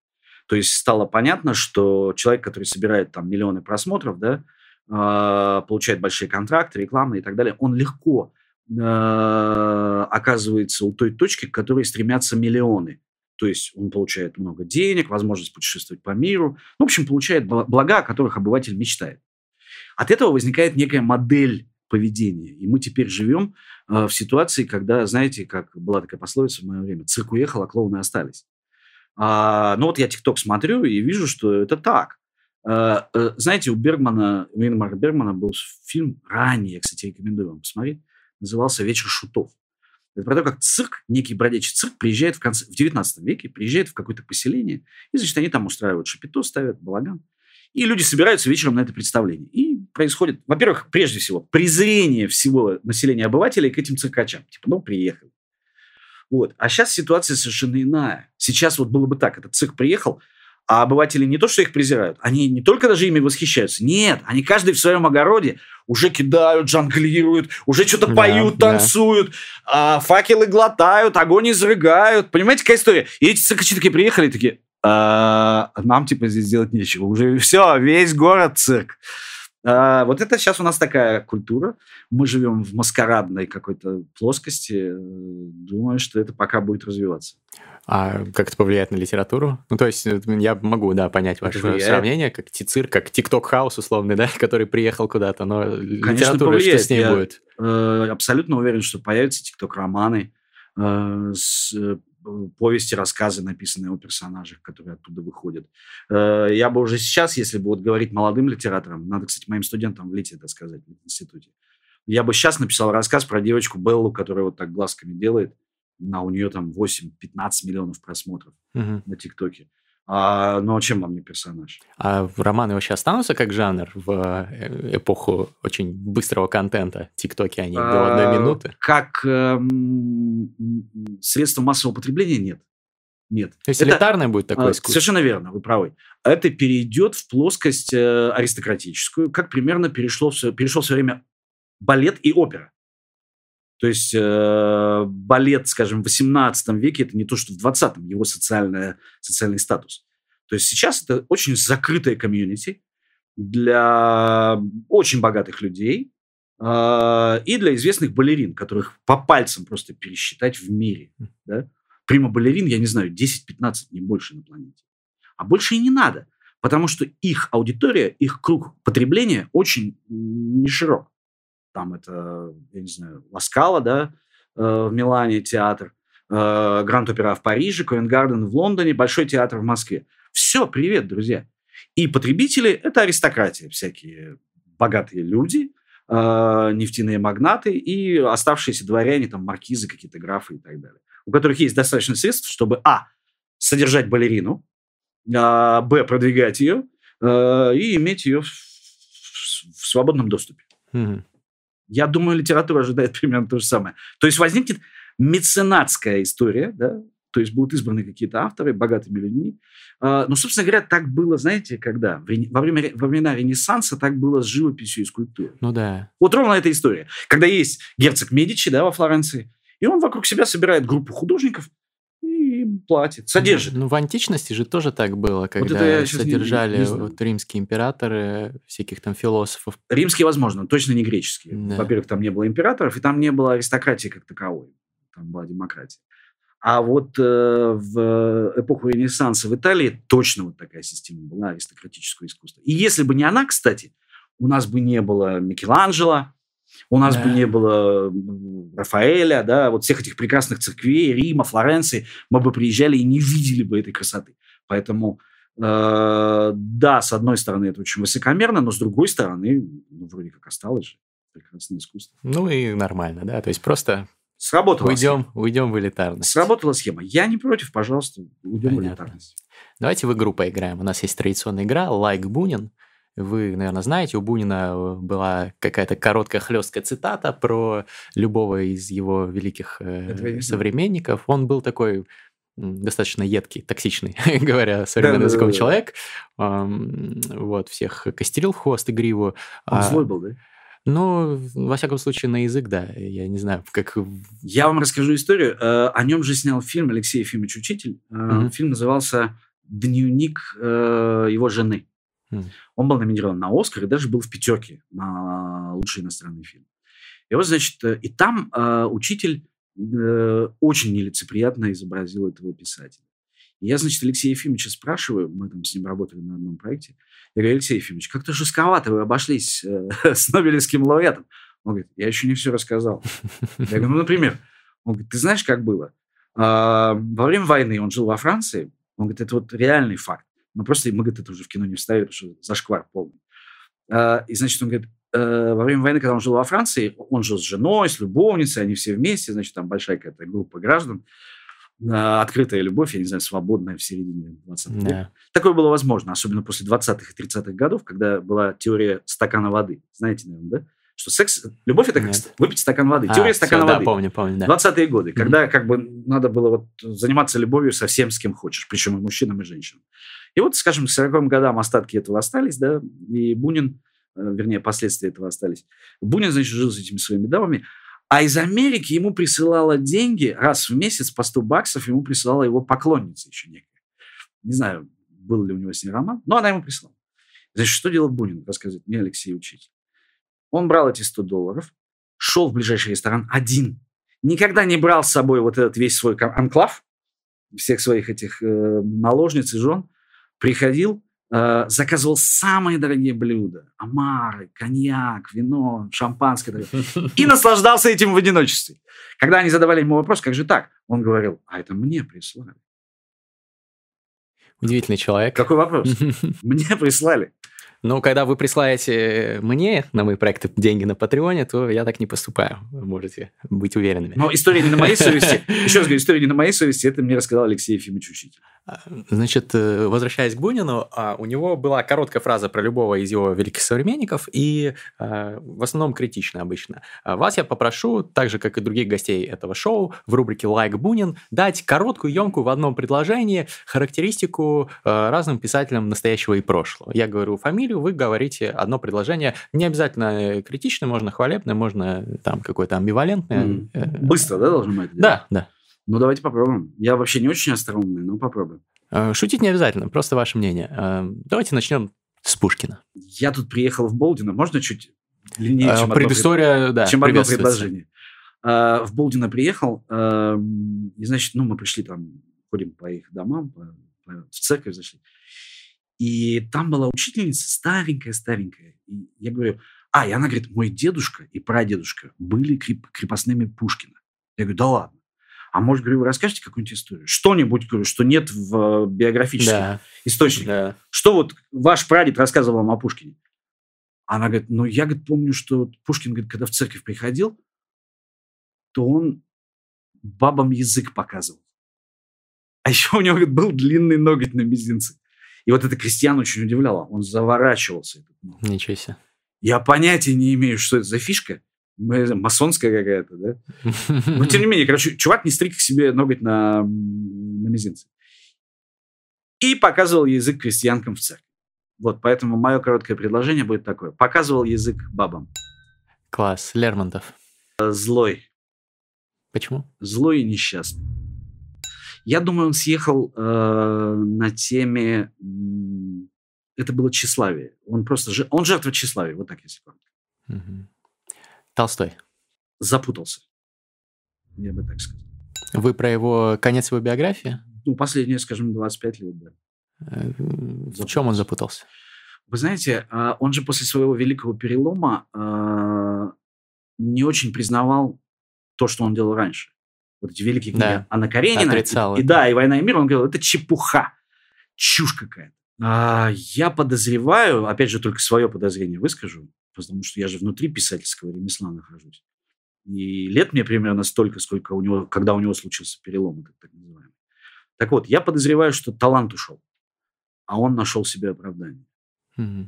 То есть стало понятно, что человек, который собирает там миллионы просмотров, да, э, получает большие контракты, рекламные и так далее, он легко оказывается у той точки, к которой стремятся миллионы. То есть он получает много денег, возможность путешествовать по миру. Ну, в общем, получает блага, о которых обыватель мечтает. От этого возникает некая модель поведения. И мы теперь живем э, в ситуации, когда, знаете, как была такая пословица в мое время, цирк уехал, а клоуны остались. А, ну вот я ТикТок смотрю и вижу, что это так. А, а, знаете, у Бергмана, у Ингмара Бергмана был фильм ранее, я, кстати, рекомендую вам посмотреть, назывался «Вечер шутов». Это про то, как цирк, некий бродячий цирк приезжает в, конце, в 19 веке, приезжает в какое-то поселение, и, значит, они там устраивают шапито, ставят балаган. И люди собираются вечером на это представление. И происходит, во-первых, прежде всего, презрение всего населения обывателей к этим циркачам. Типа, ну, приехали. Вот. А сейчас ситуация совершенно иная. Сейчас вот было бы так, этот цирк приехал, а обыватели не то, что их презирают, они не только даже ими восхищаются. Нет, они каждый в своем огороде уже кидают, жонглируют, уже что-то да, поют, да. танцуют, а, факелы глотают, огонь изрыгают. Понимаете, какая история? И эти циркачи такие приехали, такие, а, нам типа здесь делать нечего. Уже все, весь город цирк. А, вот это сейчас у нас такая культура. Мы живем в маскарадной какой-то плоскости. Думаю, что это пока будет развиваться. А как это повлияет на литературу? Ну, то есть э, я могу, да, понять ваше влияет. сравнение, как Тицир, как TikTok house, условный, да, который приехал куда-то, но Конечно, литература, повлияет. что с ней я, будет? Э, абсолютно уверен, что появятся TikTok-романы э, с э, повести, рассказы, написанные о персонажах, которые оттуда выходят. Э, я бы уже сейчас, если бы вот говорить молодым литераторам, надо, кстати, моим студентам в ЛИТе это сказать, в институте, я бы сейчас написал рассказ про девочку Беллу, которая вот так глазками делает, на у нее там 8-15 миллионов просмотров угу. на ТикТоке. А, ну, а чем вам не персонаж? А романы вообще останутся как жанр в э, эпоху очень быстрого контента? ТикТоки, они а, до одной минуты? Как э, средство массового потребления нет. Нет. То есть элитарное будет такое искусство? Совершенно верно, вы правы. Это перейдет в плоскость э, аристократическую, как примерно перешло все, перешел все время балет и опера. То есть э, балет, скажем, в 18 веке это не то, что в 20-м, его социальная, социальный статус. То есть сейчас это очень закрытая комьюнити для очень богатых людей э, и для известных балерин, которых по пальцам просто пересчитать в мире. Да? Прима-балерин, я не знаю, 10-15, не больше на планете. А больше и не надо, потому что их аудитория, их круг потребления очень не широк там это, я не знаю, Ласкала, да, э, в Милане театр, э, Гранд Опера в Париже, Ковенгарден в Лондоне, Большой театр в Москве. Все, привет, друзья. И потребители – это аристократия, всякие богатые люди, э, нефтяные магнаты и оставшиеся дворяне, там, маркизы, какие-то графы и так далее, у которых есть достаточно средств, чтобы, а, содержать балерину, а, б, продвигать ее и иметь ее в, свободном доступе. Mm-hmm. Я думаю, литература ожидает примерно то же самое. То есть возникнет меценатская история, да, то есть будут избраны какие-то авторы богатыми людьми. А, но, собственно говоря, так было, знаете, когда? Во, время, во времена Ренессанса так было с живописью и скульптурой. Ну да. Вот ровно эта история. Когда есть герцог Медичи да, во Флоренции, и он вокруг себя собирает группу художников, платит, содержит. Ну, в античности же тоже так было, когда вот содержали не, не вот римские императоры, всяких там философов. Римские, возможно, точно не греческие. Да. Во-первых, там не было императоров, и там не было аристократии как таковой. Там была демократия. А вот э, в эпоху Ренессанса в Италии точно вот такая система была аристократического искусства. И если бы не она, кстати, у нас бы не было Микеланджело, у нас да. бы не было Рафаэля, да, вот всех этих прекрасных церквей, Рима, Флоренции, мы бы приезжали и не видели бы этой красоты. Поэтому, э, да, с одной стороны, это очень высокомерно, но с другой стороны, ну, вроде как осталось же. прекрасное искусство. Ну и нормально, да? То есть просто Сработало. Уйдем, схема. уйдем в элитарность. Сработала схема. Я не против, пожалуйста, уйдем Понятно. в элитарность. Давайте в игру поиграем. У нас есть традиционная игра «Лайк like Бунин». Вы, наверное, знаете, у Бунина э, была какая-то короткая хлесткая цитата про любого из его великих э, современников. Он был такой достаточно едкий, токсичный, <laughs> говоря современным да, языком да, да, человек. Вот, всех костерил в хвост и гриву. Он а, злой был, да? Ну, во всяком случае, на язык, да. Я не знаю, как... Я вам расскажу историю. Э, о нем же снял фильм Алексей Ефимович Учитель. Mm-hmm. Фильм назывался «Дневник его жены». Он был номинирован на Оскар и даже был в пятерке на лучший иностранный фильм. И вот, значит, э, и там э, учитель э, очень нелицеприятно изобразил этого писателя. И я, значит, Алексея Ефимовича спрашиваю, мы там с ним работали на одном проекте, я говорю, Алексей Ефимович, как-то жестковато вы обошлись э, <laughs> с Нобелевским лауреатом. Он говорит, я еще не все рассказал. Я говорю, ну, например, он говорит, ты знаешь, как было? А, во время войны он жил во Франции, он говорит, это вот реальный факт. Мы просто, мы, говорит, это уже в кино не вставили, потому что зашквар полный. А, и, значит, он говорит, э, во время войны, когда он жил во Франции, он жил с женой, с любовницей, они все вместе, значит, там большая какая-то группа граждан, а, открытая любовь, я не знаю, свободная в середине 20 века. Yeah. Такое было возможно, особенно после 20-х и 30-х годов, когда была теория стакана воды. Знаете, наверное, да? Что секс, любовь это как Нет. выпить стакан воды. А, Теория стакана все, воды. Да, помню, помню, да. 20-е годы, mm-hmm. когда как бы надо было вот заниматься любовью со всем, с кем хочешь, причем и мужчинам, и женщинам. И вот, скажем, к 40 годам остатки этого остались, да, и Бунин, э, вернее, последствия этого остались. Бунин, значит, жил с этими своими дамами, а из Америки ему присылала деньги раз в месяц по 100 баксов, ему присылала его поклонница еще некая. Не знаю, был ли у него с ней роман, но она ему прислала. Значит, что делал Бунин, рассказывает мне Алексей Учитель. Он брал эти 100 долларов, шел в ближайший ресторан один, никогда не брал с собой вот этот весь свой анклав, всех своих этих э, наложниц и жен, приходил, э, заказывал самые дорогие блюда. Омары, коньяк, вино, шампанское. И <laughs> наслаждался этим в одиночестве. Когда они задавали ему вопрос, как же так? Он говорил, а это мне прислали. Удивительный человек. Какой вопрос? <laughs> Мне прислали. Но когда вы присылаете мне на мои проекты деньги на Патреоне, то я так не поступаю. Вы можете быть уверенными. Но история не на моей <laughs> совести. Еще раз говорю, история не на моей совести. Это мне рассказал Алексей Ефимович Учитель. А, значит, э, возвращаясь к Бунину, а, у него была короткая фраза про любого из его великих современников, и а, в основном критичная обычно. Вас я попрошу, так же, как и других гостей этого шоу, в рубрике «Лайк Бунин» дать короткую, емкую в одном предложении характеристику разным писателям настоящего и прошлого. Я говорю фамилию, вы говорите одно предложение, не обязательно критичное, можно хвалебное, можно там какое-то амбивалентное. Быстро, да, должно быть? Да, да. Ну, давайте попробуем. Я вообще не очень остроумный, но попробуем. Э, шутить не обязательно, просто ваше мнение. Э, давайте начнем с Пушкина. Я тут приехал в Болдино. Можно чуть длиннее, чем Предыстория, одно, да, чем одно предложение? Э, в Болдино приехал, и, значит, ну, мы пришли там, ходим по их домам, по, по, в церковь зашли. И там была учительница старенькая-старенькая. И я говорю, а, и она говорит, мой дедушка и прадедушка были крип, крепостными Пушкина. Я говорю, да ладно. А может, говорю, вы расскажете какую-нибудь историю? Что-нибудь, говорю, что нет в э, биографических да. источниках. Да. Что вот ваш прадед рассказывал вам о Пушкине? Она говорит, ну, я говорит, помню, что Пушкин, говорит, когда в церковь приходил, то он бабам язык показывал. А еще у него говорит, был длинный ноготь на мизинце. И вот это крестьян очень удивляло. Он заворачивался. Ничего себе. Я понятия не имею, что это за фишка масонская какая-то, да? Но тем не <laughs> менее, короче, чувак не стриг себе ноготь на, на мизинце. И показывал язык крестьянкам в церкви. Вот, поэтому мое короткое предложение будет такое. Показывал язык бабам. Класс. Лермонтов. Злой. Почему? Злой и несчастный. Я думаю, он съехал э, на теме... Это было тщеславие. Он просто... Он жертва тщеславия. Вот так, если коротко. Угу. Толстой. Запутался. Я бы так сказал. Вы про его конец его биографии? Ну, последние, скажем, 25 лет, да. Э, в чем он запутался? Вы знаете, а, он же после своего великого перелома а, не очень признавал то, что он делал раньше. Вот эти великие книги да. Анна Каренина. Отрицал и, и да, и «Война и мир», он говорил, это чепуха, чушь какая-то. А, я подозреваю, опять же, только свое подозрение выскажу, потому что я же внутри писательского ремесла нахожусь. И лет мне примерно столько, сколько у него, когда у него случился перелом, так, так называемый. Так вот, я подозреваю, что талант ушел, а он нашел себе оправдание. Mm-hmm.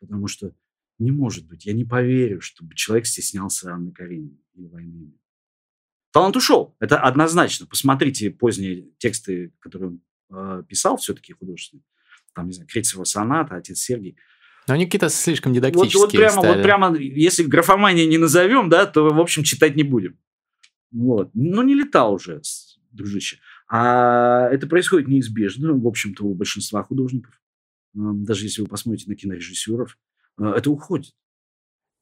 Потому что не может быть, я не поверю, чтобы человек стеснялся Анны Карениной или войны. Талант ушел, это однозначно. Посмотрите поздние тексты, которые он э, писал все-таки художественные. Там, не знаю, Крейцева соната, Отец Сергий. Но они какие-то слишком дидактические вот, вот прямо, стали. Вот прямо, если графомания не назовем, да, то, в общем, читать не будем. Вот. Ну, не летал уже, дружище. А это происходит неизбежно, в общем-то, у большинства художников. Даже если вы посмотрите на кинорежиссеров, э, это уходит.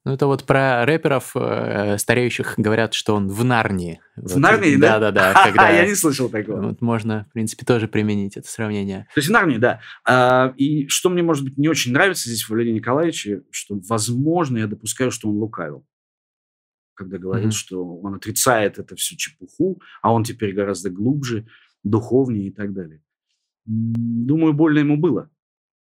Ну, это вот про рэперов э, стареющих говорят, что он в Нарнии. В вот, Нарнии, да? Да-да-да. <laughs> Когда... Я не слышал такого. Вот можно, в принципе, тоже применить это сравнение. То есть в Нарнии, да. А, и что мне, может быть, не очень нравится здесь в Валерии Николаевиче, что, возможно, я допускаю, что он лукавил. Когда говорит, mm-hmm. что он отрицает это всю чепуху, а он теперь гораздо глубже, духовнее и так далее. Думаю, больно ему было.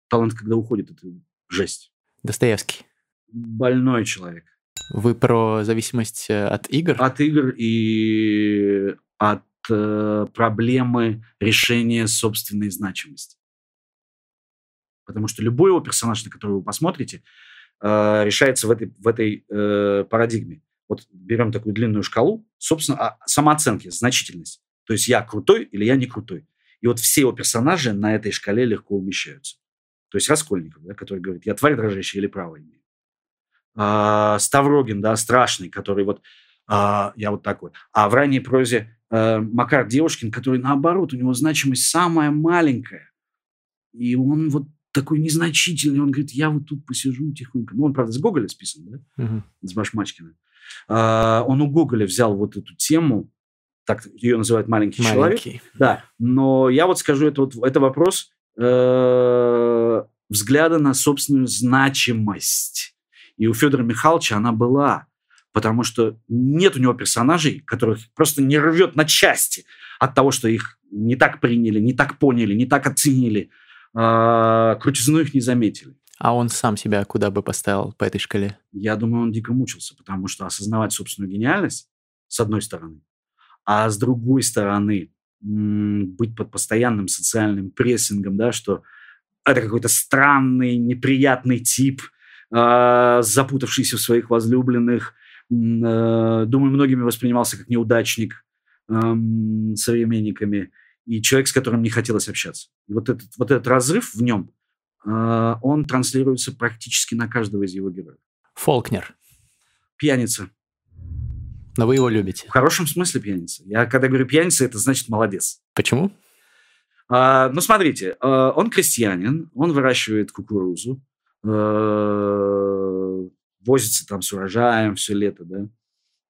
Талант, когда уходит, это жесть. Достоевский больной человек. Вы про зависимость э, от игр? От игр и от э, проблемы решения собственной значимости. Потому что любой его персонаж, на который вы посмотрите, э, решается в этой, в этой э, парадигме. Вот берем такую длинную шкалу, собственно, а, самооценки, значительность. То есть я крутой или я не крутой. И вот все его персонажи на этой шкале легко умещаются. То есть Раскольников, да, который говорит, я тварь дрожащая или право имею э, Ставрогин, да, страшный, который вот, э, я вот такой. А в ранней прозе э, Макар Девушкин, который наоборот, у него значимость самая маленькая. И он вот такой незначительный, он говорит, я вот тут посижу тихонько. Ну, он, правда, с Гоголя списан, да, угу. с Башмачкина. Э, он у Гоголя взял вот эту тему, так ее называют маленький, маленький. человек. Да, но я вот скажу, это, вот, это вопрос э, взгляда на собственную значимость. И у Федора Михайловича она была, потому что нет у него персонажей, которых просто не рвет на части от того, что их не так приняли, не так поняли, не так оценили, а, крутизну их не заметили. А он сам себя куда бы поставил по этой шкале? Я думаю, он дико мучился, потому что осознавать собственную гениальность, с одной стороны, а с другой стороны, быть под постоянным социальным прессингом, да, что это какой-то странный, неприятный тип – запутавшийся в своих возлюбленных. Э, думаю, многими воспринимался как неудачник э, современниками и человек, с которым не хотелось общаться. И вот этот, вот этот разрыв в нем, э, он транслируется практически на каждого из его героев. Фолкнер. Пьяница. Но вы его любите. В хорошем смысле пьяница. Я когда говорю пьяница, это значит молодец. Почему? А, ну, смотрите, а, он крестьянин, он выращивает кукурузу, Э, возится там с урожаем все лето, да,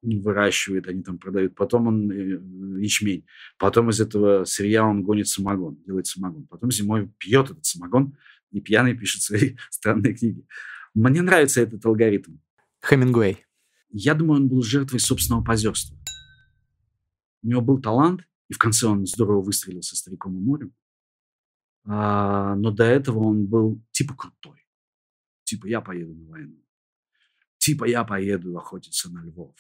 выращивает, они там продают. Потом он э, ячмень. Потом из этого сырья он гонит самогон, делает самогон. Потом зимой пьет этот самогон и пьяный пишет свои <laughs> странные книги. Мне нравится этот алгоритм. Хемингуэй. Я думаю, он был жертвой собственного позерства. У него был талант, и в конце он здорово выстрелил со «Стариком и морем». А, но до этого он был типа крутой. Типа, я поеду на войну. Типа, я поеду охотиться на львов.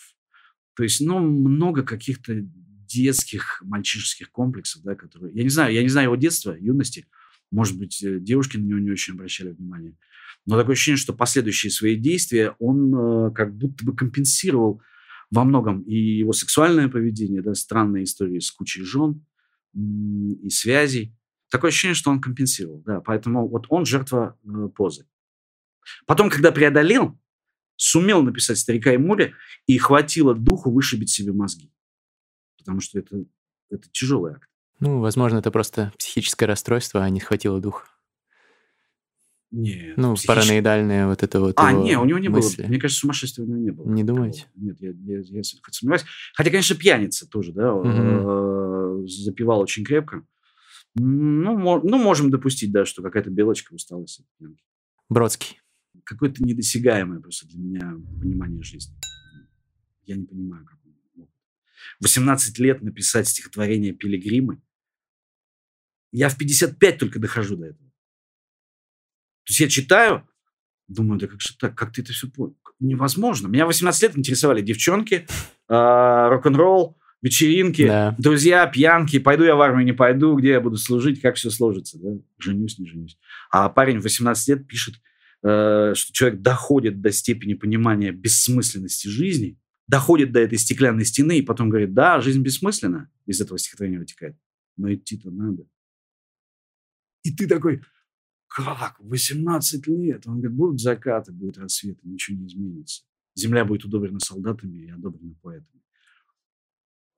То есть, ну, много каких-то детских, мальчишеских комплексов, да, которые... Я не знаю, я не знаю его детства, юности. Может быть, э, девушки на него не очень обращали внимание. Но такое ощущение, что последующие свои действия он э, как будто бы компенсировал во многом и его сексуальное поведение, да, странные истории с кучей жен и связей. Такое ощущение, что он компенсировал, да. Поэтому вот он жертва э, позы. Потом, когда преодолел, сумел написать «Старика и море», и хватило духу вышибить себе мозги. Потому что это, это тяжелый акт. Ну, возможно, это просто психическое расстройство, а не хватило духа. Нет. Ну, психич... параноидальное вот это вот А, нет, у него не мысли. было. Мне кажется, сумасшествия у него не было. Не думаете? Нет, я, я, я, сомневаюсь. Хотя, конечно, пьяница тоже, да, угу. запивал очень крепко. Ну, ну, можем допустить, да, что какая-то белочка усталость от пьянки. Бродский какое-то недосягаемое просто для меня понимание жизни. Я не понимаю, как он мог. 18 лет написать стихотворение «Пилигримы». Я в 55 только дохожу до этого. То есть я читаю, Думаю, да как же так? Как ты это все понял? Невозможно. Меня 18 лет интересовали девчонки, э, рок-н-ролл, вечеринки, да. друзья, пьянки, пойду я в армию, не пойду, где я буду служить, как все сложится, да? женюсь, не женюсь. А парень в 18 лет пишет, что человек доходит до степени понимания бессмысленности жизни, доходит до этой стеклянной стены и потом говорит, да, жизнь бессмысленна, из этого стихотворения вытекает, но идти-то надо. И ты такой, как, 18 лет? Он говорит, будут закаты, будет рассвет, ничего не изменится. Земля будет удобрена солдатами и одобрена поэтами.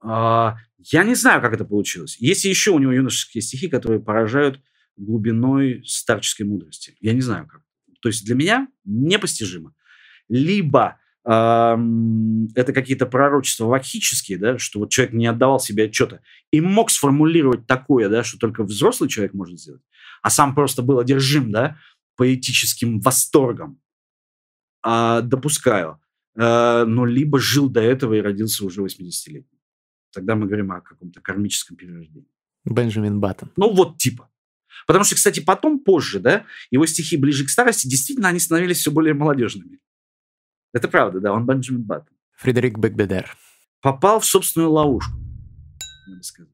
А, я не знаю, как это получилось. Есть еще у него юношеские стихи, которые поражают глубиной старческой мудрости. Я не знаю, как. То есть для меня непостижимо. Либо это какие-то пророчества вахические, да, что вот человек не отдавал себе отчета и мог сформулировать такое, да, что только взрослый человек может сделать, а сам просто был одержим, да, поэтическим восторгом. А, допускаю. А, но либо жил до этого и родился уже 80-летним. Тогда мы говорим о каком-то кармическом перерождении. Бенджамин Баттон. Ну, вот типа. Потому что, кстати, потом, позже, да, его стихи ближе к старости, действительно, они становились все более молодежными. Это правда, да, он Бенджамин Баттон. Фредерик Бекбедер. Попал в собственную ловушку, я бы сказал.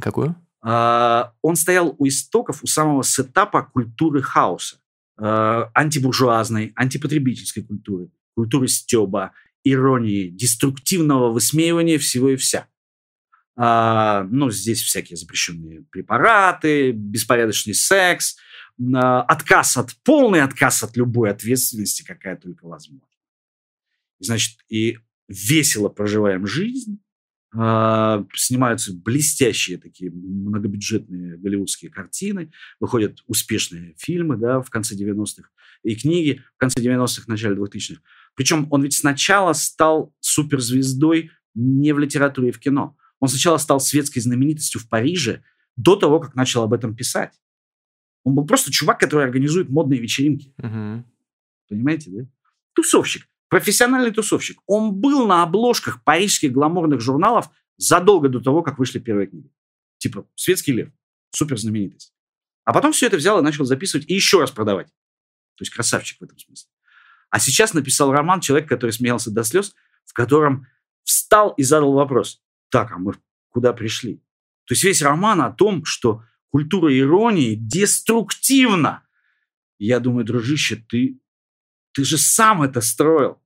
Какую? А, он стоял у истоков, у самого сетапа культуры хаоса. А, антибуржуазной, антипотребительской культуры, культуры стеба, иронии, деструктивного высмеивания всего и вся. А, ну, здесь всякие запрещенные препараты, беспорядочный секс – отказ от, полный отказ от любой ответственности, какая только возможна. Значит, и весело проживаем жизнь, а, снимаются блестящие такие многобюджетные голливудские картины, выходят успешные фильмы да, в конце 90-х и книги в конце 90-х, начале 2000-х. Причем он ведь сначала стал суперзвездой не в литературе и в кино. Он сначала стал светской знаменитостью в Париже до того, как начал об этом писать. Он был просто чувак, который организует модные вечеринки. Угу. Понимаете, да? Тусовщик. Профессиональный тусовщик. Он был на обложках парижских гламурных журналов задолго до того, как вышли первые книги. Типа «Светский лев». Супер знаменитость. А потом все это взял и начал записывать и еще раз продавать. То есть красавчик в этом смысле. А сейчас написал роман человек, который смеялся до слез, в котором встал и задал вопрос. Так, а мы куда пришли? То есть весь роман о том, что культура иронии деструктивна. Я думаю, дружище, ты, ты же сам это строил.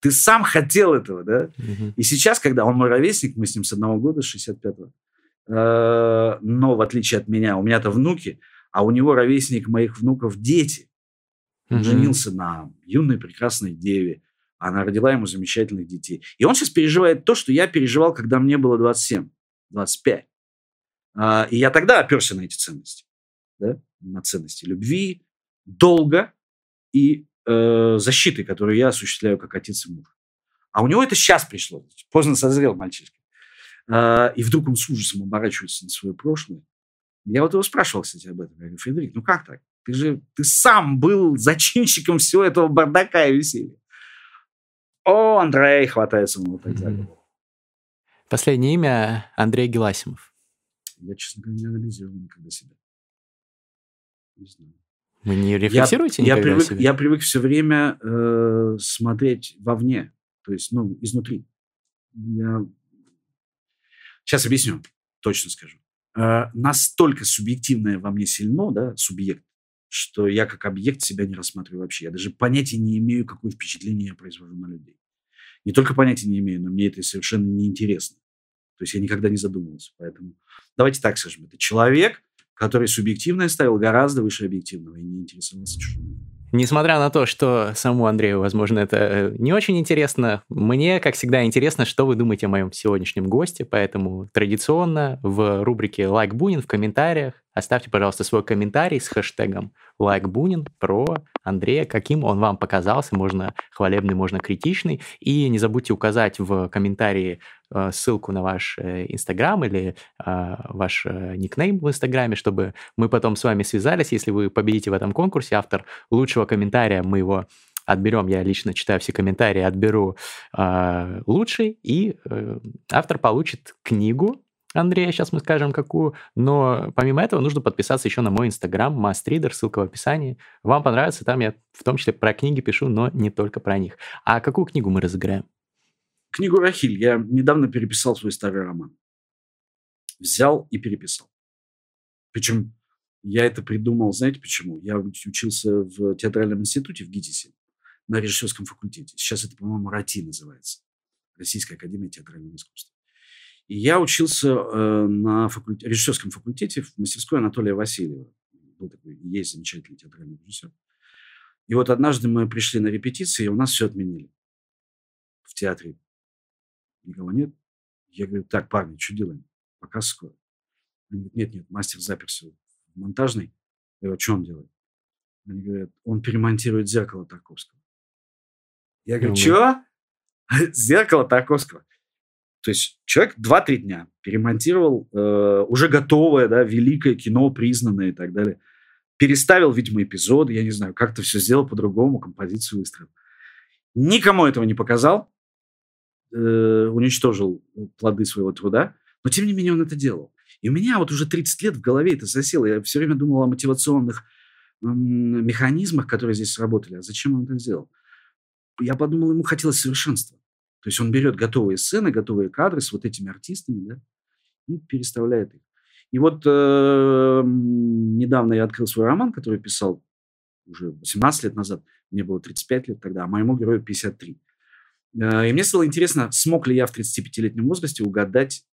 Ты сам хотел этого, да? Угу. И сейчас, когда он мой ровесник, мы с ним с одного года, 65-го, э, но в отличие от меня, у меня-то внуки, а у него ровесник моих внуков дети. Он угу. женился на юной прекрасной деве. Она родила ему замечательных детей. И он сейчас переживает то, что я переживал, когда мне было 27, 25. А, и я тогда оперся на эти ценности, да? на ценности любви, долга и э, защиты, которую я осуществляю как отец и муж. А у него это сейчас пришло, поздно созрел мальчишка. Э, и вдруг он с ужасом оборачивается на свое прошлое. Я вот его спрашивал, кстати, об этом. Я говорю, Фредерик, ну как так? Ты же ты сам был зачинщиком всего этого бардака и веселья. О, Андрей хватается ему вот так голову. Последнее имя Андрей Геласимов. Я, честно говоря, не анализировал никогда себя. Не знаю. Вы не рефлексируете я, я привык, себя? Я привык все время э, смотреть вовне, то есть, ну, изнутри. Я... Сейчас объясню, точно скажу. Э, настолько субъективное во мне сильно, да, субъект, что я как объект себя не рассматриваю вообще. Я даже понятия не имею, какое впечатление я произвожу на людей. Не только понятия не имею, но мне это совершенно неинтересно. То есть я никогда не задумывался. Поэтому давайте так скажем, это человек, который субъективное ставил гораздо выше объективного и не интересовался чужим. Несмотря на то, что саму Андрею, возможно, это э, не очень интересно, мне, как всегда, интересно, что вы думаете о моем сегодняшнем госте, поэтому традиционно в рубрике «Лайк Бунин» в комментариях оставьте, пожалуйста, свой комментарий с хэштегом «Лайк Бунин» про Андрея, каким он вам показался, можно хвалебный, можно критичный, и не забудьте указать в комментарии ссылку на ваш э, Инстаграм или а, ваш э, никнейм в Инстаграме, чтобы мы потом с вами связались. Если вы победите в этом конкурсе, автор лучшего комментария, мы его отберем, я лично читаю все комментарии, отберу э, лучший, и э, автор получит книгу Андрея, сейчас мы скажем какую, но помимо этого нужно подписаться еще на мой инстаграм, мастридер, ссылка в описании. Вам понравится, там я в том числе про книги пишу, но не только про них. А какую книгу мы разыграем? Книгу «Рахиль». Я недавно переписал свой старый роман. Взял и переписал. Причем я это придумал, знаете почему? Я учился в театральном институте в ГИТИСе на режиссерском факультете. Сейчас это, по-моему, РАТИ называется. Российская академия театрального искусства. И я учился э, на факульте, режиссерском факультете в мастерской Анатолия Васильева. Был такой, есть замечательный театральный режиссер. И вот однажды мы пришли на репетиции, и у нас все отменили. В театре никого нет. Я говорю, так, парни, что делаем? Показ скоро. Они говорят, нет, нет, мастер заперся в монтажной. Я говорю, что он делает? Они говорят, он перемонтирует зеркало Тарковского. Я говорю, что? <laughs> Зеркало Тарковского. То есть человек 2-3 дня перемонтировал э, уже готовое, да, великое кино, признанное и так далее. Переставил, видимо, эпизоды, я не знаю, как-то все сделал по-другому, композицию выстроил. Никому этого не показал, э, уничтожил плоды своего труда, но тем не менее он это делал. И у меня вот уже 30 лет в голове это засело. Я все время думал о мотивационных механизмах, которые здесь сработали. А зачем он это сделал? Я подумал, ему хотелось совершенства. То есть он берет готовые сцены, готовые кадры с вот этими артистами, да, и переставляет их. И вот э, недавно я открыл свой роман, который писал уже 18 лет назад, мне было 35 лет тогда, а моему герою 53. Э, и мне стало интересно, смог ли я в 35-летнем возрасте угадать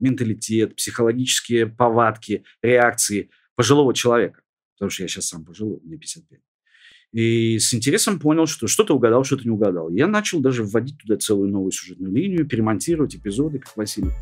менталитет, психологические повадки, реакции пожилого человека. Потому что я сейчас сам пожилой, мне 55. И с интересом понял, что что-то угадал, что-то не угадал. Я начал даже вводить туда целую новую сюжетную линию, перемонтировать эпизоды, как Василий.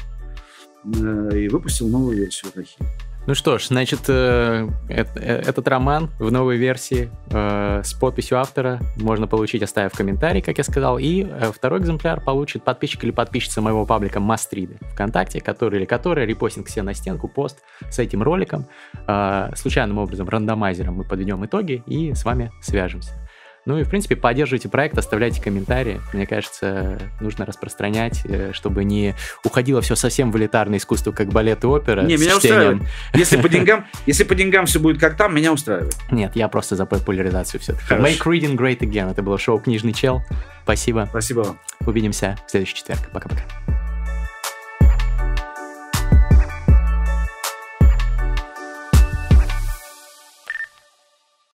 Э, и выпусил новую версию Рахи. Ну что ж, значит, э, э, этот роман в новой версии э, с подписью автора можно получить, оставив комментарий, как я сказал, и э, второй экземпляр получит подписчик или подписчица моего паблика Мастриды ВКонтакте, который или который репостинг себе на стенку пост с этим роликом. Э, случайным образом, рандомайзером мы подведем итоги и с вами свяжемся. Ну и, в принципе, поддерживайте проект, оставляйте комментарии. Мне кажется, нужно распространять, э, чтобы не уходило все совсем в элитарное искусство, как балет и опера. Не, меня устраивает. Если по деньгам, если по деньгам все будет как там, меня устраивает. Нет, я просто за популяризацию все-таки. Make reading great again. Это было шоу «Книжный чел». Спасибо. Спасибо вам. Увидимся в следующий четверг. Пока-пока.